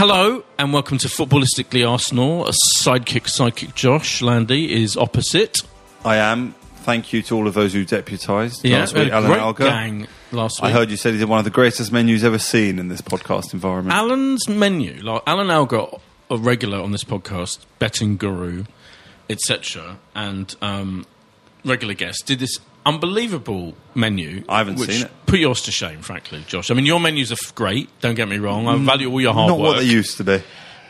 Hello and welcome to Footballistically Arsenal. A sidekick, sidekick Josh Landy is opposite. I am. Thank you to all of those who deputised Yeah, last week. Alan Alger. gang last week. I heard you said he did one of the greatest menus ever seen in this podcast environment. Alan's menu, like Alan Alger, a regular on this podcast, betting guru, etc., and um, regular guest, did this unbelievable menu. I haven't seen it. Put yours to shame, frankly, Josh. I mean, your menus are f- great. Don't get me wrong. I value all your hard Not work. what they used to be.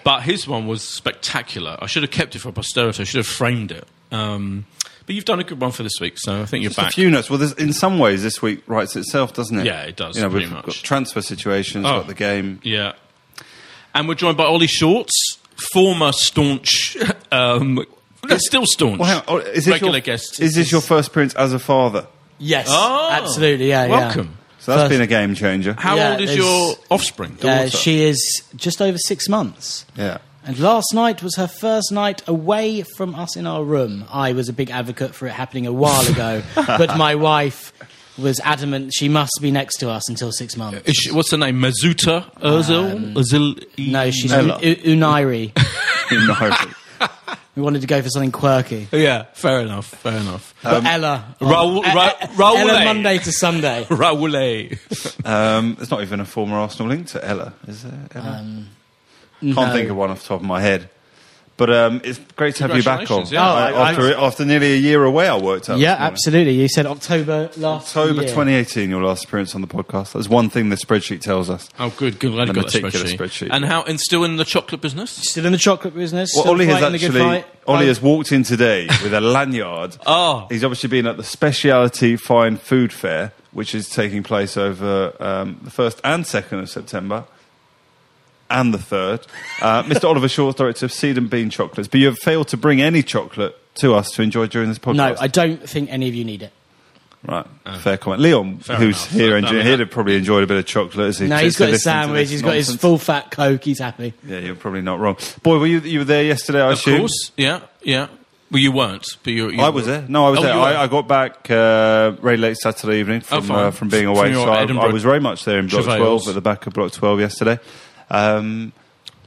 But his one was spectacular. I should have kept it for posterity. I should have framed it. Um, but you've done a good one for this week, so I think you're Just a few notes. Well, there's, in some ways, this week writes itself, doesn't it? Yeah, it does, You know, pretty we've much. got transfer situations, Oh. got the game. Yeah. And we're joined by Ollie Shorts, former staunch, um, still staunch. Well, hang on. Oh, is this regular your, guest. Is this your first appearance as a father? Yes, Oh, absolutely. Yeah, yeah. welcome. So that's First- been a game changer. How Yeah, old is there's- your offspring? Uh, daughter? she is just over six months. Yeah. And last night was her first night away from us in our room. I was a big advocate for it happening a while ago, but my wife was adamant she must be next to us until six months. Is she- what's her name? Mazuta Ozil? Ozil? Um, No, she's Ella. U- U- Unairi. No. We wanted to go for something quirky. Yeah, fair enough. Fair enough. But Ella. Raul- Eh, Ra- Raul- Ella Monday to Sunday. Raoul. um, there's not even a former Arsenal link to Ella, is there? Ella? Um, Can't no. think of one off the top of my head. But um, it's great to have you back on. Yeah. Oh, I- after, after nearly a year away, I worked out. Yeah, absolutely. You said October last October year. 2018, your last appearance on the podcast. That's one thing the spreadsheet tells us. Oh, good. Good. Glad you got that meticulous spreadsheet. spreadsheet. And how? And still in the chocolate business? Still in the chocolate business. Well, Ollie has fighting the good actually, fight. Ollie Oh, has walked in today with a lanyard. Oh. He's obviously been at the Speciality Fine Food Fair, which is taking place over um, the 1st and 2nd of September. And the 3rd. Uh, Mr. Oliver Short, director of Seed and Bean Chocolates. But you have failed to bring any chocolate to us to enjoy during this podcast. No, I don't think any of you need it. Right, fair comment. Leon, Fair who's enough. here, So, and I he'd have probably enjoyed a bit of chocolate. As he No, to- he's to got his sandwich. this He's got his full fat Coke. He's happy. Yeah, you're probably not wrong. Boy, were you you were there yesterday? I Of assume. course. Yeah. Yeah. Well, you weren't, but you. you I was there. No, I was Oh, there. I, I got back uh, very late Saturday evening Oh, from fine. uh, from being away. your so I, I was very much there in Block travails. 12 at the back of Block 12 yesterday. Um,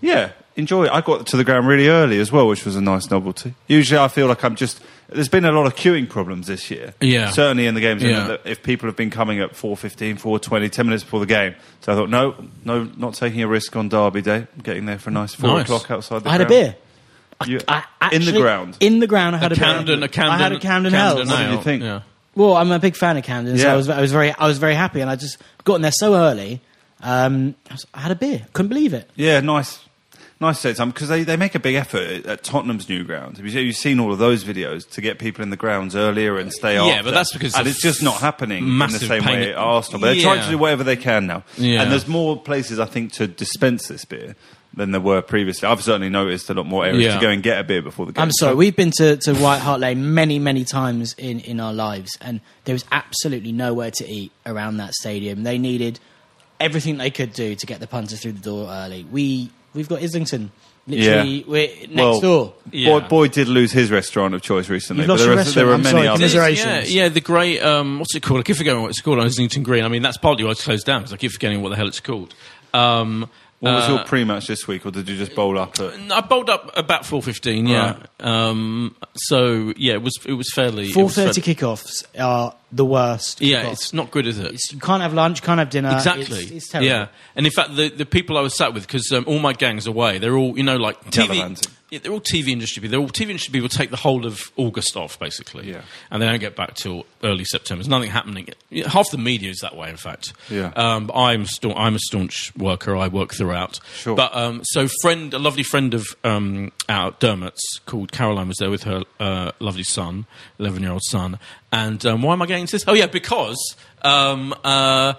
yeah, enjoy it. I got to the ground really early as well, which was a nice novelty. Usually, I feel like I'm just. There's been a lot of queuing problems this year. Yeah. Certainly in the games. Yeah. If people have been coming at 4.15, 4.20, 10 minutes before the game. So I thought, no, no, not taking a risk on Derby Day. I'm getting there for a nice 4 Nice. o'clock outside the I had a beer. You- I in the ground. In the ground, I had a a, beer. Camden, a Camden, I had a Camden, Camden Hells. What did you think? Yeah. Well, I'm a big fan of Camden, so Yeah. I was, I was very, I was very happy, and I just got in there so early. Um, I, was- I had a beer, couldn't believe it. Yeah, nice, nice to say something because they, they make a big effort at Tottenham's new grounds. Have you- You've seen all of those videos to get people in the grounds earlier and stay Yeah, after. but that's because and it's just not happening in the same way at Arsenal. But they're trying to do whatever they can now, Yeah. and there's more places I think to dispense this beer than there were previously. I've certainly noticed a lot more areas Yeah. to go and get a beer before the game. I'm sorry, we've been to, to White Hart Lane many, many times in, in our lives, and there was absolutely nowhere to eat around that stadium. They needed everything they could do to get the punter through the door early. We, we've got Islington, literally, Yeah. we're next well, door. Yeah. Boy, Boy did lose his restaurant of choice recently, You've but lost there, your are, there are restaurant, I'm many sorry, others. Yeah, yeah, the great um, what's it called? I keep forgetting what it's called on Islington Green. I mean, that's partly why it's closed down because I keep forgetting what the hell it's called. Um, What was uh, your pre-match this week, or did you just bowl up at? I bowled up about four fifteen. Yeah. Um, so yeah, it was it was fairly it Four was thirty fairly- kickoffs are the worst. Yeah, kickoffs. it's not good, is it? It's- you can't have lunch, can't have dinner. exactly. It's, it's terrible. Yeah, and in fact, the the people I was sat with because um, all my gangs away, they're all you know like TV. Yeah, they're all TV industry people. They're all TV industry people take the whole of August off basically. Yeah. and they don't get back till early September. There's nothing happening. Half the media is that way, in fact. Yeah. Um, I'm sta- I'm a staunch worker. I work throughout. Sure. But um, so friend, a lovely friend of um, our Dermot's called Caroline was there with her uh, lovely son, eleven year old son. And um, why am I getting into this? Oh yeah, because um, uh,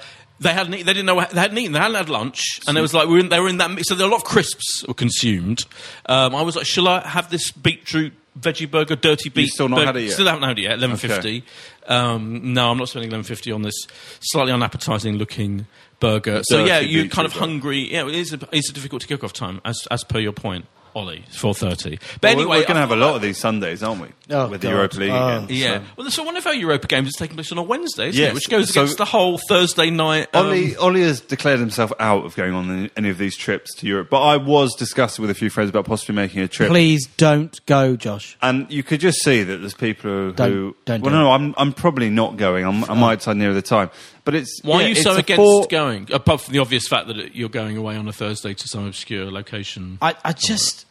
they hadn't eaten, they didn't know they hadn't eaten. They hadn't had lunch, and it was like we were in, they were in that. So there were a lot of crisps were consumed. Um, I was like, shall I have this beetroot? Veggie burger, dirty beet. still not burger? had it yet? Still haven't had it yet. Eleven fifty. Um, no, I'm not spending eleven fifty on this slightly unappetizing looking burger. So dirty yeah, you're kind of hungry. Yeah, it is a, it's a difficult to kick-off time, as as per your point, Ollie. It's four thirty. But Well, anyway, we're going to have a lot of these Sundays, aren't we? Oh, With the God. Europa League Oh. again. Yeah. so. Well, so one of our Europa games is taking place on a Wednesday, isn't Yes. it? Which goes So- against the whole Thursday night. um, Ollie, Ollie has declared himself out of going on any of these trips to Europe, but I was discussing with a few friends about possibly making a trip. Please don't go, Josh. And you could just see that there's people who. Don't- who don't well, do no, it. no, I'm, I'm probably not going. I'm, I might decide near the time. But it's. Why yeah, are you so against four- going? Apart from the obvious fact that you're going away on a Thursday to some obscure location. I, I just,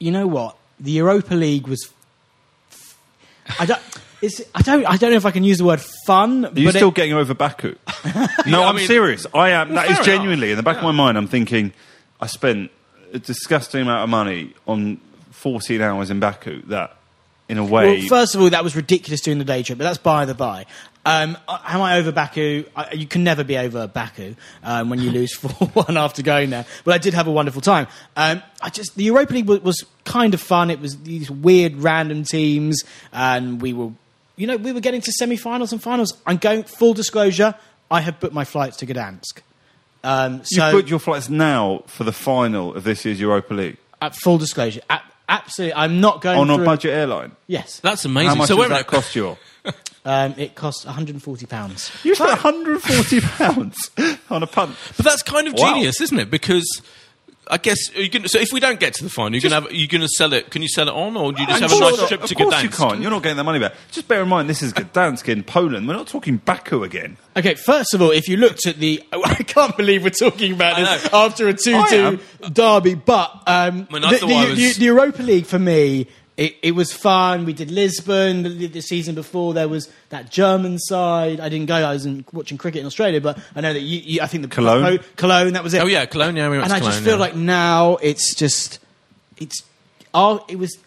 you know what? The Europa League was. I don't. It's, I don't. I don't know if I can use the word fun. Are you but still it, getting over Baku? no, Yeah, I I'm mean- serious. I am. That fair is enough. genuinely in the back of my mind. I'm thinking, I spent a disgusting amount of money on 14 hours in Baku. That, in a way, Well, first of all, that was ridiculous doing the day trip, but that's by the by. Um, am I over Baku? I, you can never be over Baku um, when you lose 4 1 after going there. But I did have a wonderful time. Um, I just The Europa League was, was kind of fun. It was these weird, random teams, and we were, you know, we were getting to semi finals and finals. I'm going, full disclosure, I have booked my flights to Gdansk. Um, you've booked your flights now for the final of this year's Europa League at full disclosure, a- absolutely, I'm not going on a budget airline. Yes. That's amazing. How much so does wait that cost you? all? Um, it cost 140 pounds. You spent 140 pounds on a punt. But that's kind of Wow. genius, isn't it? Because I guess are you gonna, so. If we don't get to the final, you're gonna you're gonna sell it. Can you sell it on, or do you just have a nice course- trip to Gdansk? Of course you can't. You're not getting that money back. Just bear in mind, this is Gdansk in Poland. We're not talking Baku again. Okay, first of all, if you looked at the, I can't believe we're talking about this after a two-two derby. But um, I mean, I the, the- was- the- the Europa League for me, it, it was fun. We did Lisbon the, the season before. There was that German side. I didn't go. I was in, watching cricket in Australia, but I know that you. you I think the Cologne? Cologne. That was it. Oh yeah, Cologne. Yeah, we went and to I just feel yeah. like now it's just, it's, oh, it was,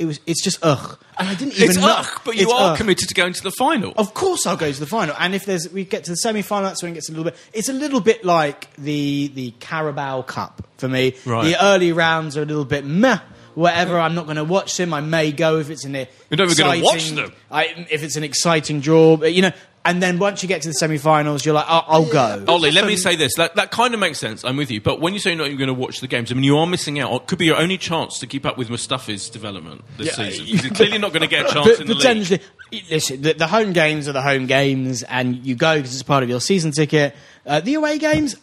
it was, it's just ugh. And I didn't even it's know. ugh, but you are ugh. committed to going to the final. Of course, I'll go to the final. And if there's, we get to the semi-final, that's when it gets a little bit. It's a little bit like the the Carabao Cup for me. Right. The early rounds are a little bit meh. Whatever, I'm not going to watch them. I may go if it's an. You're not even gonna watch exciting- them. I, if it's an exciting draw, but you know. And then once you get to the semi-finals, you're like, I'll, I'll go. Ollie, let me say this. That, that kind of makes sense. I'm with you. But when you say you're not even going to watch the games, I mean, you are missing out. It could be your only chance to keep up with Mustafi's development this season. 'Cause You're clearly not going to get a chance But in the league. potentially, listen, the, the home games are the home games, and you go because it's part of your season ticket. Uh, the away games,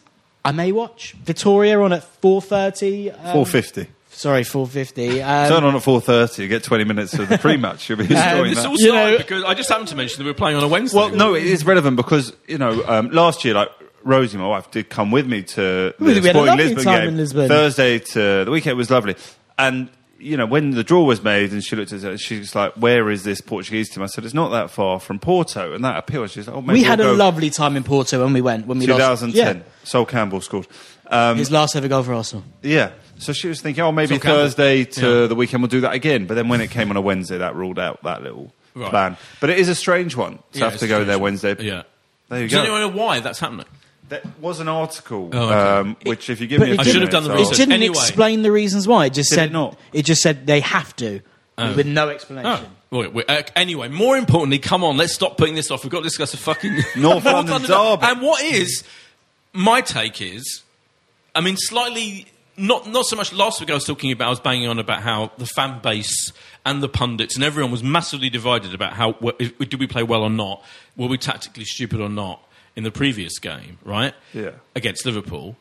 I may watch. Victoria on at four thirty. Um, 450. Sorry, four fifty. Um, Turn on at 4.30, you get 20 minutes of the pre-match. You'll be enjoying This that. all You started know- because I just happened to mention that we were playing on a Wednesday. Well, no, it is relevant because, you know, um, last year, like, Rosie, my wife, did come with me to We the had a Sporting Lisbon time game. in Lisbon. Thursday to the weekend was lovely. And, you know, when the draw was made and she looked at it, she's like, where is this Portuguese team? I said, it's not that far from Porto. And that appealed. She's like, oh, maybe we had we'll a go. lovely time in Porto when we went. When we lost. 2010. Yeah. Sol Campbell scored. Um, His last ever goal for Arsenal. Yeah. So she was thinking, oh, maybe Sol Campbell- Thursday to Yeah. the weekend we'll do that again. But then when it came on a Wednesday, that ruled out that little Right. plan. But it is a strange one to Yeah, have to go there Wednesday. Yeah. There you go. Does go. anyone know why that's happening? There was an article, Oh, okay. um, which if you give But me, a it I should have done the minutes, research. It didn't Anyway. explain the reasons why. It just Did it said not? It just said they have to, with no explanation. Oh. Wait, wait, uh, anyway, more importantly, come on, let's stop putting this off. We've got to discuss a fucking North London derby. And what is my take is, I mean, slightly not not so much last week. I was talking about I was banging on about how the fan base and the pundits and everyone was massively divided about how did we play well or not, were we tactically stupid or not in the previous game, right? Yeah. against Liverpool.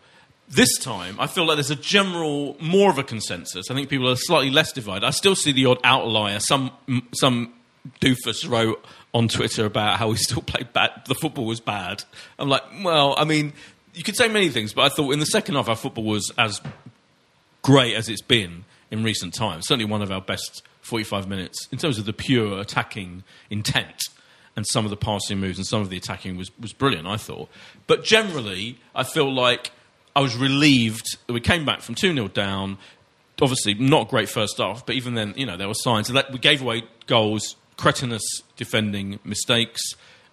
This time, I feel like there's a general, more of a consensus. I think people are slightly less divided. I still see the odd outlier. Some some doofus wrote on Twitter about how we still played bad. The football was bad. I'm like, well, I mean, you could say many things, but I thought in the second half our football was as great as it's been in recent times. Certainly one of our best 45 minutes in terms of the pure attacking intent. And some of the passing moves and some of the attacking was, was brilliant, I thought. But generally, I feel like I was relieved that we came back from 2 0 down. Obviously, not great first half, but even then, you know, there were signs. that we gave away goals, cretinous defending mistakes.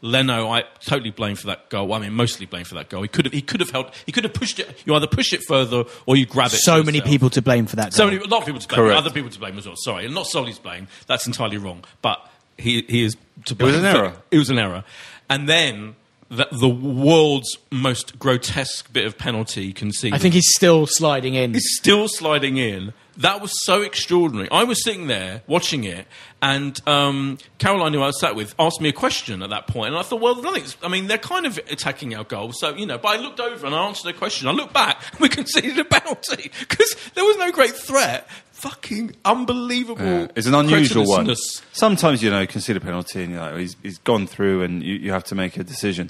Leno, I totally blame for that goal. I mean, mostly blame for that goal. He could have, he could have helped. he could have pushed it. You either push it further or you grab it. So many yourself. people to blame for that. So many, a lot of people to blame. Correct. Other people to blame as well. Sorry, and not solely blame. That's entirely wrong. But he he is to It blame. was an error. It was an error. And then the, the world's most grotesque bit of penalty conceded. I think he's still sliding in. He's still sliding in. That was so extraordinary. I was sitting there watching it, and um, Caroline, who I was sat with, asked me a question at that point, and I thought, well, nothing's. I mean, they're kind of attacking our goal, so you know. But I looked over and I answered their question. I looked back, and we conceded a penalty because there was no great threat. Fucking unbelievable! Yeah, it's an unusual one. Sometimes, you know, consider penalty and you're like, he's, he's gone through and you, you have to make a decision.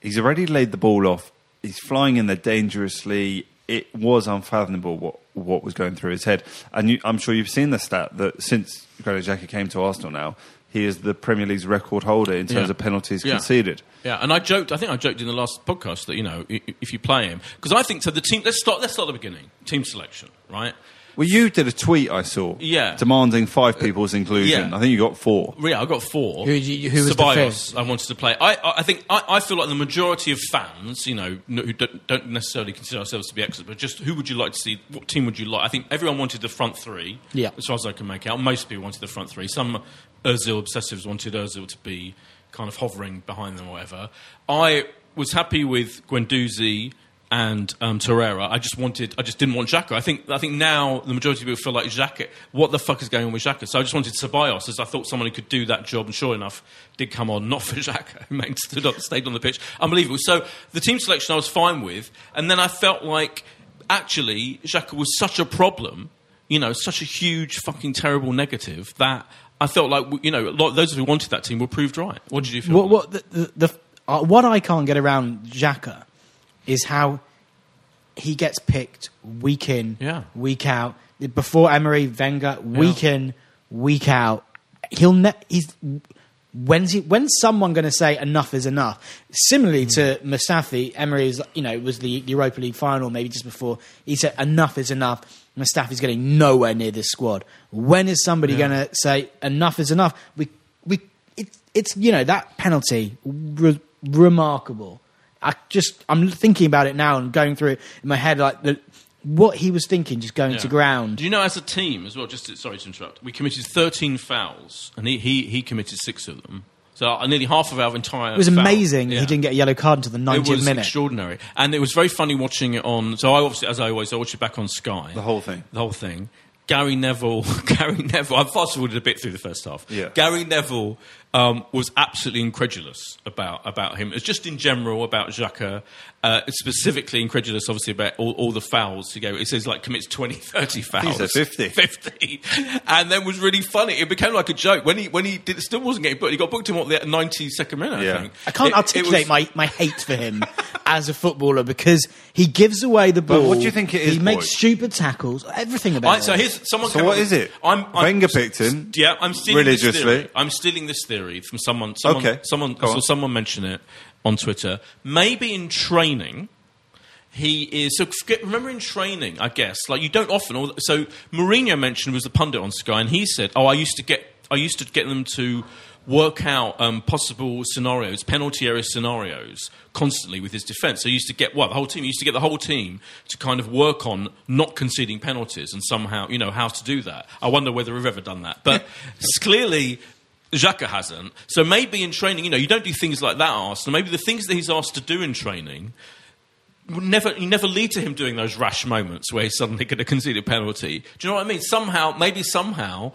He's already laid the ball off. He's flying in there dangerously. It was unfathomable what, what was going through his head. And you, I'm sure you've seen the stat that since Granit Xhaka came to Arsenal now, he is the Premier League's record holder in terms Yeah. of penalties Yeah. conceded. Yeah, and I joked. I think I joked in the last podcast that you know if you play him because I think so. The team. Let's start. Let's start at the beginning. Team selection, right? Well, you did a tweet I saw, Yeah. demanding five people's inclusion. yeah. I think you got four. Yeah, I got four. Who you- who was the Ceballos, fifth? I wanted to play. I, I, I think I, I feel like the majority of fans, you know, who don't, don't necessarily consider ourselves to be experts, but just who would you like to see? What team would you like? I think everyone wanted the front three. Yeah. as far as I can make out, most people wanted the front three. Some Özil obsessives wanted Özil to be kind of hovering behind them or whatever. I was happy with Guendouzi and um, Torreira. I just wanted, I just didn't want Xhaka. I think, I think now the majority of people feel like Xhaka. What the fuck is going on with Xhaka? So I just wanted Ceballos, as I thought someone who could do that job, and sure enough, did come on. Not for Xhaka, who stood up, stayed on the pitch, unbelievable. So the team selection I was fine with, and then I felt like actually Xhaka was such a problem, you know, such a huge fucking terrible negative that. I felt like you know those who wanted that team were proved right. What did you feel? What, what, the, the, the, uh, what I can't get around Xhaka is how he gets picked week in, Yeah. week out. Before Emery, Wenger, week in, week out. He'll ne- he's when's he, when's someone going to say enough is enough? Similarly to hmm. Mustafi, Emery is you know was the Europa League final maybe just before he said enough is enough. Mustafi's getting nowhere near this squad. When is somebody going to say enough is enough? We we it's it's you know that penalty re- remarkable. I just I'm thinking about it now and going through it in my head like the, what he was thinking just going to ground. Do you know, as a team as well? Just to, sorry to interrupt. We committed 13 fouls, and he, he, he committed six of them. So uh, nearly half of our entire. It was foul- amazing Yeah. he didn't get a yellow card until the 90th minute. It was minute. extraordinary, and it was very funny watching it on. So I obviously, as I always, I watched it back on Sky. The whole thing. The whole thing. Gary Neville. Gary Neville. I fast forwarded a bit through the first half. Yeah. Gary Neville um, was absolutely incredulous about about him. It's just in general about Xhaka. Uh, specifically incredulous, obviously, about all, all the fouls to go. It says like commits 20, 30 fouls. he said 50. 50. And then was really funny. It became like a joke. When he when he did, still wasn't getting booked, he got booked in what, the 92nd minute, Yeah. I think. I can't It- it articulate was- my, my hate for him as a footballer because he gives away the But ball. what do you think it is, He makes stupid tackles. Everything about Right, it. so here's someone. So came what up is with- it? I'm, I'm Wenger picked him Yeah, I'm stealing This religiously. theory. I'm stealing this theory from someone. someone Okay, Someone. go I saw on. someone mention it on Twitter. Maybe in training, he is so remember in training i guess like you don't often so Mourinho mentioned was the pundit on sky and he said oh i used to get i used to get them to work out um, possible scenarios penalty area scenarios constantly with his defense. So he used to get what the whole team he used to get the whole team to kind of work on not conceding penalties and somehow you know how to do that. I wonder whether we've ever done that. But it's clearly Xhaka hasn't. So maybe in training, you know, you don't do things like that, Arsenal. Maybe the things that he's asked to do in training would never you never lead to him doing those rash moments where he's suddenly going to concede a penalty. Do you know what I mean? Somehow, maybe somehow,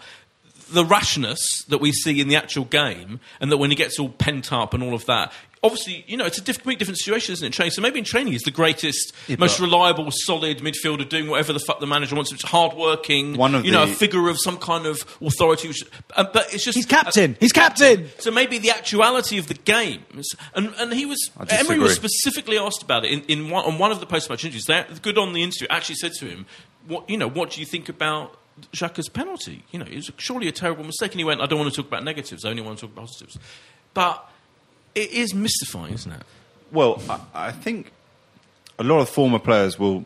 the rashness that we see in the actual game, and that when he gets all pent up and all of that. Obviously, you know, it's a diff- completely different situation, isn't it? Training. So maybe in training, he's the greatest, most reliable, solid midfielder, doing whatever the fuck the manager wants. It's hardworking. One of you know, a figure of some kind of authority. Which, uh, but it's just He's captain. He's captain. so maybe the actuality of the games, and, and he was Emery was specifically asked about it in, in one, on one of the post-match interviews. That good on the interview actually said to him, "What you know? What do you think about Xhaka's penalty? You know, it was surely a terrible mistake." And he went, "I don't want to talk about negatives. I only want to talk about positives." But it is mystifying, isn't it? Well, I, I think a lot of former players will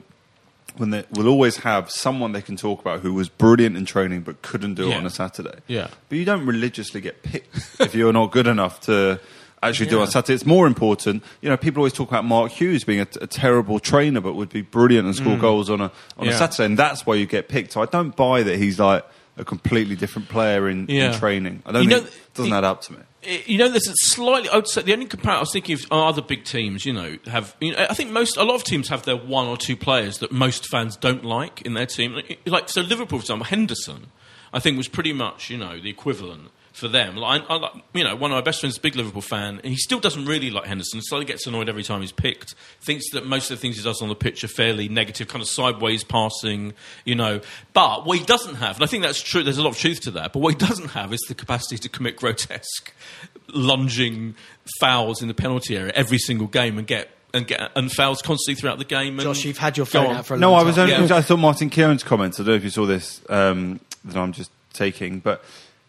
when they will always have someone they can talk about who was brilliant in training but couldn't do it Yeah. on a Saturday. Yeah. But you don't religiously get picked if you're not good enough to actually do it Yeah. on Saturday. It's more important. You know, people always talk about Mark Hughes being a, a terrible trainer but would be brilliant and score goals on a on a Mm. Saturday, and that's why you get picked. So I don't buy that he's like a completely different player in, Yeah. in training. I don't You think know, it doesn't the- add up to me. You know, there's a slightly. I would say the only comparison I was thinking of are other big teams. You know, have you know, I think most a lot of teams have their one or two players that most fans don't like in their team. Like so, Liverpool, for example, Henderson, I think was pretty much you know the equivalent for them. Like, I, I, you know, one of my best friends, is a big Liverpool fan, and he still doesn't really like Henderson. Slightly gets annoyed every time he's picked. Thinks that most of the things he does on the pitch are fairly negative, kind of sideways passing. You know, but what he doesn't have, and I think that's true. There's a lot of truth to that. But what he doesn't have is the capacity to commit grotesque, lunging fouls in the penalty area every single game and get. And get and fouls constantly throughout the game. And Josh, you've had your phone out for a No, long I was time. only. Yeah. I thought Martin Keown's comments. I don't know if you saw this um, that I'm just taking, but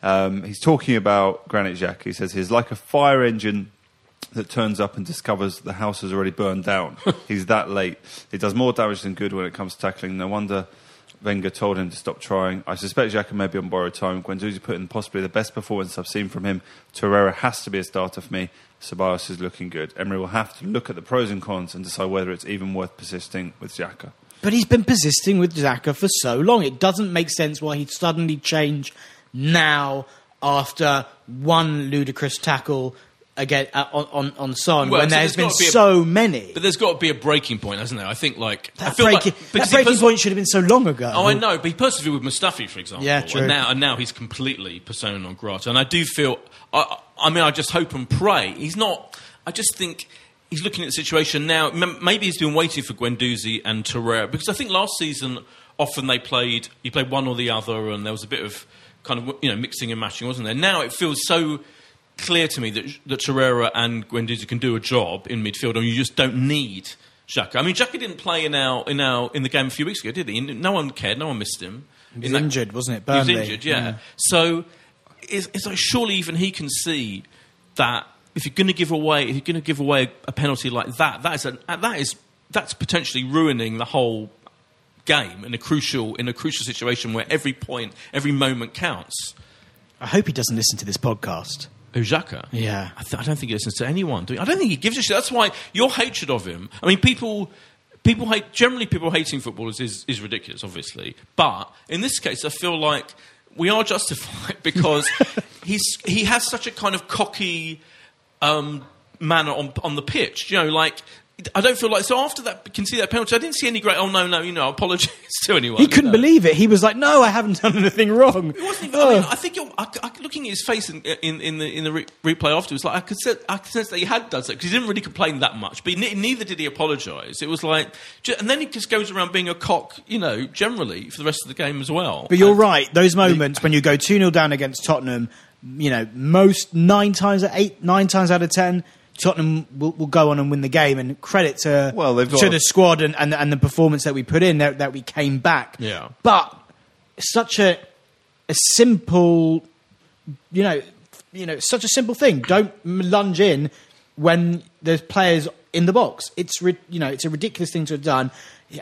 um, he's talking about Granit Xhaka. He says he's like a fire engine that turns up and discovers the house has already burned down. he's that late. He does more damage than good when it comes to tackling. No wonder. Wenger told him to stop trying. I suspect Xhaka may be on borrowed time. Guendouzi put in possibly the best performance I've seen from him. Torreira has to be a starter for me. Ceballos is looking good. Emery will have to look at the pros and cons and decide whether it's even worth persisting with Xhaka. But he's been persisting with Xhaka for so long. It doesn't make sense why he'd suddenly change now after one ludicrous tackle again uh, on, on, on Son Well, when so there's there's been be a- so many. But there's got to be a breaking point, hasn't there? I think like that feel breaking, like that breaking pers- point should have been so long ago. Oh, I know, but he persevered with Mustafi, for example. Yeah, true. And now, and now he's completely persona non grata. And I do feel, I, I mean, I just hope and pray. He's not, I just think he's looking at the situation now. Maybe he's been waiting for Guendouzi and Torreira, because I think last season often they played, he played one or the other, and there was a bit of kind of, you know, mixing and matching, wasn't there? Now it feels so clear to me that, that Torreira and Guendouzi can do a job in midfield, and you just don't need Xhaka. I mean, Xhaka didn't play in our in our in the game a few weeks ago, did he? No one cared. No one missed him. He was In that- injured, wasn't it? He was Burnley. injured, yeah. Mm. So it's, it's like surely even he can see that if you're going to give away, if you're going to give away a penalty like that, that is a, that is that's potentially ruining the whole game in a crucial in a crucial situation where every point, every moment counts. I hope he doesn't listen to this podcast. Ujaka. Yeah. I, th- I don't think he listens to anyone. Do? I don't think he gives a shit. That's why your hatred of him. I mean, people, people hate. Generally, people hating footballers is is ridiculous, obviously. But in this case, I feel like we are justified because he's he has such a kind of cocky um, manner on on the pitch. You know, like. I don't feel like so. After that, can see that penalty. I didn't see any great. Oh no, no, you know, apologies to anyone. He couldn't you know. believe it. He was like, "No, I haven't done anything wrong." It wasn't even, I, mean, oh. I think you're, I, I, looking at his face in, in, in the in the re- replay afterwards, like I could sense, I could sense that he had done so because he didn't really complain that much, but ne- neither did he apologise. It was like, ju- and then he just goes around being a cock, you know, generally for the rest of the game as well. But you're And- right. Those moments when you go 2 0 down against Tottenham, you know, most nine times, eight, nine times out of ten, Tottenham will, will go on and win the game. And credit to, Well, they've got to the squad and, and, and the performance that we put in, that, that we came back. Yeah. But such a, a simple, you know, you know, such a simple thing. Don't lunge in when there's players in the box. It's you know it's a ridiculous thing to have done,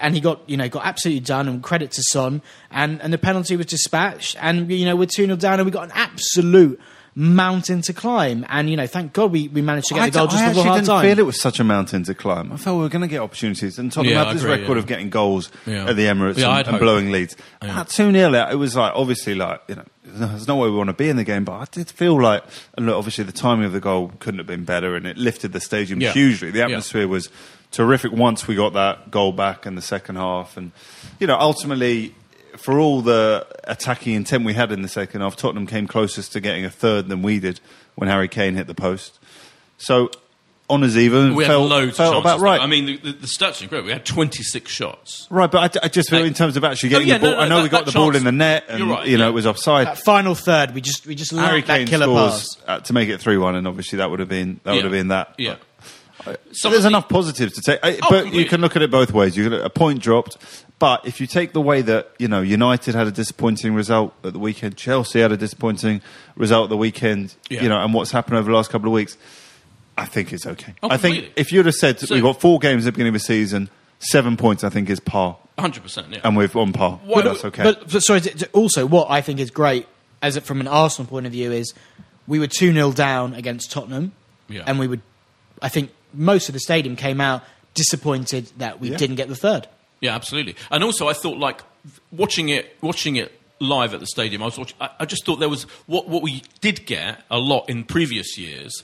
and he got you know got absolutely done. And credit to Son, and and the penalty was dispatched, and you know we're two 0 down, and we got an absolute mountain to climb. And you know, thank God we, we managed to get I, the goal d- just I before actually half didn't time. feel it was such a mountain to climb. I felt we were going to get opportunities, and Tottenham Yeah, had I this agree, record yeah. of getting goals Yeah. at the Emirates Yeah, and, and hope. blowing leads. Yeah. At two 0 it was like obviously like you know there's no way we want to be in the game, but I did feel like and look, obviously the timing of the goal couldn't have been better, and it lifted the stadium Yeah. hugely. The Yeah. atmosphere was terrific once we got that goal back in the second half, and you know ultimately. For all the attacking intent we had in the second half, Tottenham came closest to getting a third than we did when Harry Kane hit the post. So, honours even. We felt, had loads felt of chances. about right. though. I mean, the, the, the stats are great. We had 26 shots. right, but I, I just feel Like- in terms of actually No, getting yeah, the ball. no, no, I know that- we got that the ball in the net, and You're right, you know yeah. it was offside. That final third, we just we just Harry let that Kane killer scores pass. uh, to make it three one, and obviously that would have been that would have been that. Yeah. So there's enough positives to take, I- Oh, but you can look at it both ways. You can, a point dropped, but if you take the way that you know United had a disappointing result at the weekend, Chelsea had a disappointing result at the weekend, Yeah. you know, and what's happened over the last couple of weeks, I think it's okay. Oh, I think if you'd have said So- we've got four games at the beginning of the season, seven points, I think is par, 100%. Yeah. and we're on par. Why But that's okay. But, but sorry, t- t- also what I think is great, as it, from an Arsenal point of view, is we were two 0 down against Tottenham, Yeah. and we would, I think most of the stadium came out disappointed that we Yeah. didn't get the third. Yeah, absolutely. And also, I thought like watching it, watching it live at the stadium. I was watching. I, I just thought there was what what we did get a lot in previous years.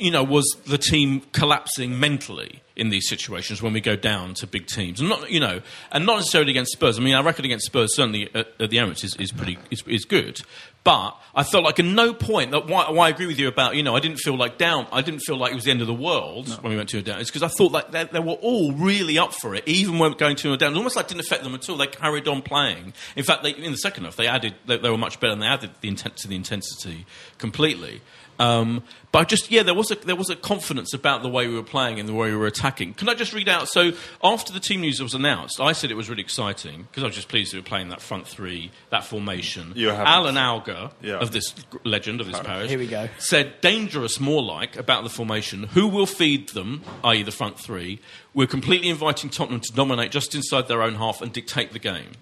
You know, was the team collapsing mentally in these situations when we go down to big teams, and not you know, and not necessarily against Spurs. I mean, our record against Spurs certainly at, at the Emirates is, is pretty is, is good, but I felt like at no point that why, why I agree with you about you know I didn't feel like down. I didn't feel like it was the end of the world when we went to a down. It's because I thought like they, they were all really up for it, even when going to a down. It almost like didn't affect them at all. They carried on playing. In fact, they, in the second half, they added they, they were much better and they added the intent to the intensity completely. Um, but I just yeah, there was a there was a confidence about the way we were playing and the way we were attacking. Can I just read out? So after the team news was announced, I said it was really exciting because I was just pleased we were playing that front three, that formation. You haven't. Alan Alger Yeah. of this legend of this parish. Here we go. Said dangerous more like about the formation. Who will feed them, i.e. the front three? We're completely inviting Tottenham to dominate just inside their own half and dictate the game.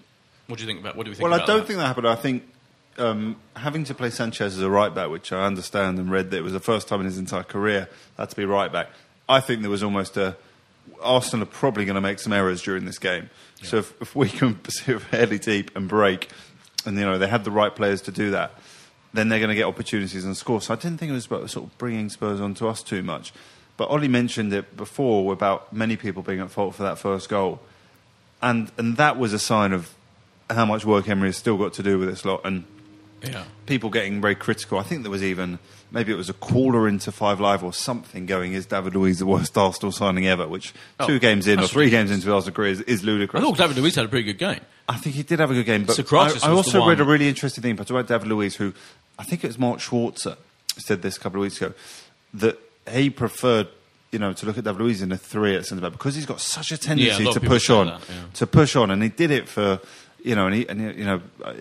What do you think about? What do we think? Well, I don't that? think that happened. I think um, having to play Sanchez as a right back, which I understand and read that it was the first time in his entire career had to be right back. I think there was almost a Arsenal are probably going to make some errors during this game. So if, if we can sit fairly deep and break, and you know they have the right players to do that, then they're going to get opportunities and score. So I didn't think it was about sort of bringing Spurs onto us too much. But Ollie mentioned it before about many people being at fault for that first goal and and that was a sign of how much work Emery has still got to do with this lot, and Yeah. people getting very critical. I think there was even maybe it was a caller into Five Live or something going. Is David Luiz the worst Arsenal signing ever? Which Oh, two games in or three games into Arsenal career is, is I ludicrous. thought David Luiz had a pretty good game. I think he did have a good game, but I, I also read a really interesting thing about David Luiz, who I think it was Mark Schwarzer said this a couple of weeks ago that he preferred, you know, to look at David Luiz in a three at centre back because he's got such a Yeah, a tendency to push on, that, yeah. to push on, and he did it for. You know, and, he, and you know, uh,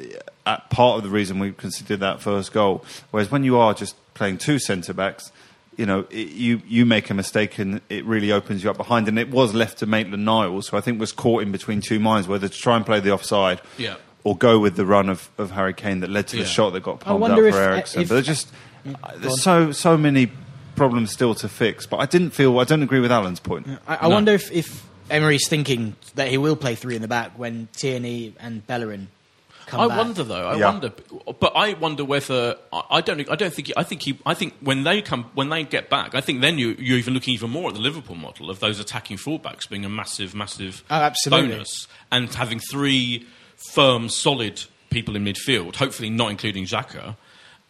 at part of the reason we considered that first goal. Whereas when you are just playing two centre backs, you know, it, you you make a mistake and it really opens you up behind. And it was left to Maitland Niles, who I think was caught in between two minds, whether to try and play the offside Yeah. or go with the run of, of Harry Kane that led to Yeah. the shot that got palmed up for if- uh, Eriksen. if- but there's just uh, uh, there's so so many problems still to fix. But I didn't feel I don't agree with Alan's point. I, I wonder if, if Emery's thinking that he will play three in the back when Tierney and Bellerin come I back. wonder though. I Yeah. wonder, but I wonder whether I I don't. I don't think. I think he. I think when they come, when they get back, I think then you, you're even looking even more at the Liverpool model of those attacking fullbacks being a massive, massive Oh, absolutely. bonus, and having three firm, solid people in midfield. Hopefully, not including Xhaka.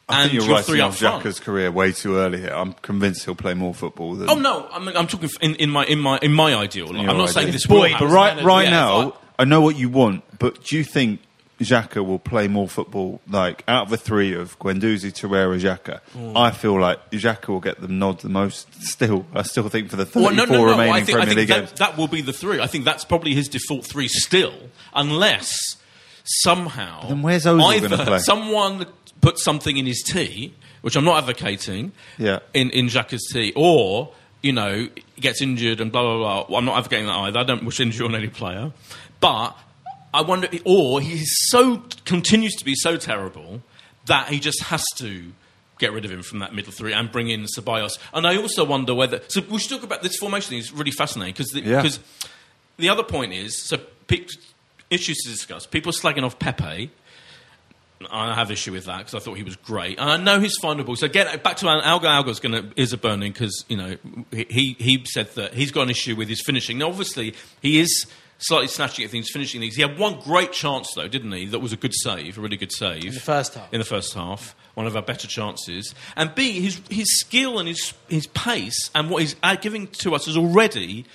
I and think you're your writing three up off front. Xhaka's career way too early here. I'm convinced he'll play more football than. Oh no, I'm, I'm talking in, in my in my in my ideal. your I'm not saying this Boy, But right, right Yeah, now, if I know what you want. But do you think Xhaka will play more football? Like out of the three of Guendouzi, Torreira, Xhaka, Hmm. I feel like Xhaka will get the nod the most. Still, I still think for the 34 Well, no, no, no. remaining I think, I Premier think League that, games. that will be the three. I think that's probably his default three still, unless somehow then where's Ozil either gonna play? someone puts something in his tea, which I'm not advocating, Yeah. in in Xhaka's tea, or you know, gets injured and blah blah blah. Well, I'm not advocating that either. I don't wish injury on any player, but I wonder, or he's so continues to be so terrible that he just has to get rid of him from that middle three and bring in Ceballos. And I also wonder whether. So we should talk about this formation thing. It's really fascinating because the, Yeah. because the other point is so pe- issues to discuss. People slagging off Pepe. I have issue with that because I thought he was great, and I know he's findable. So get back to Alger. Alger's going to is a burning because you know he he said that he's got an issue with his finishing. Now, obviously, he is slightly snatching at things, finishing things. He had one great chance though, didn't he? That was a good save, a really good save in the first half. In the first half, one of our better chances. And B, his his skill and his his pace and what he's uh, giving to us is already.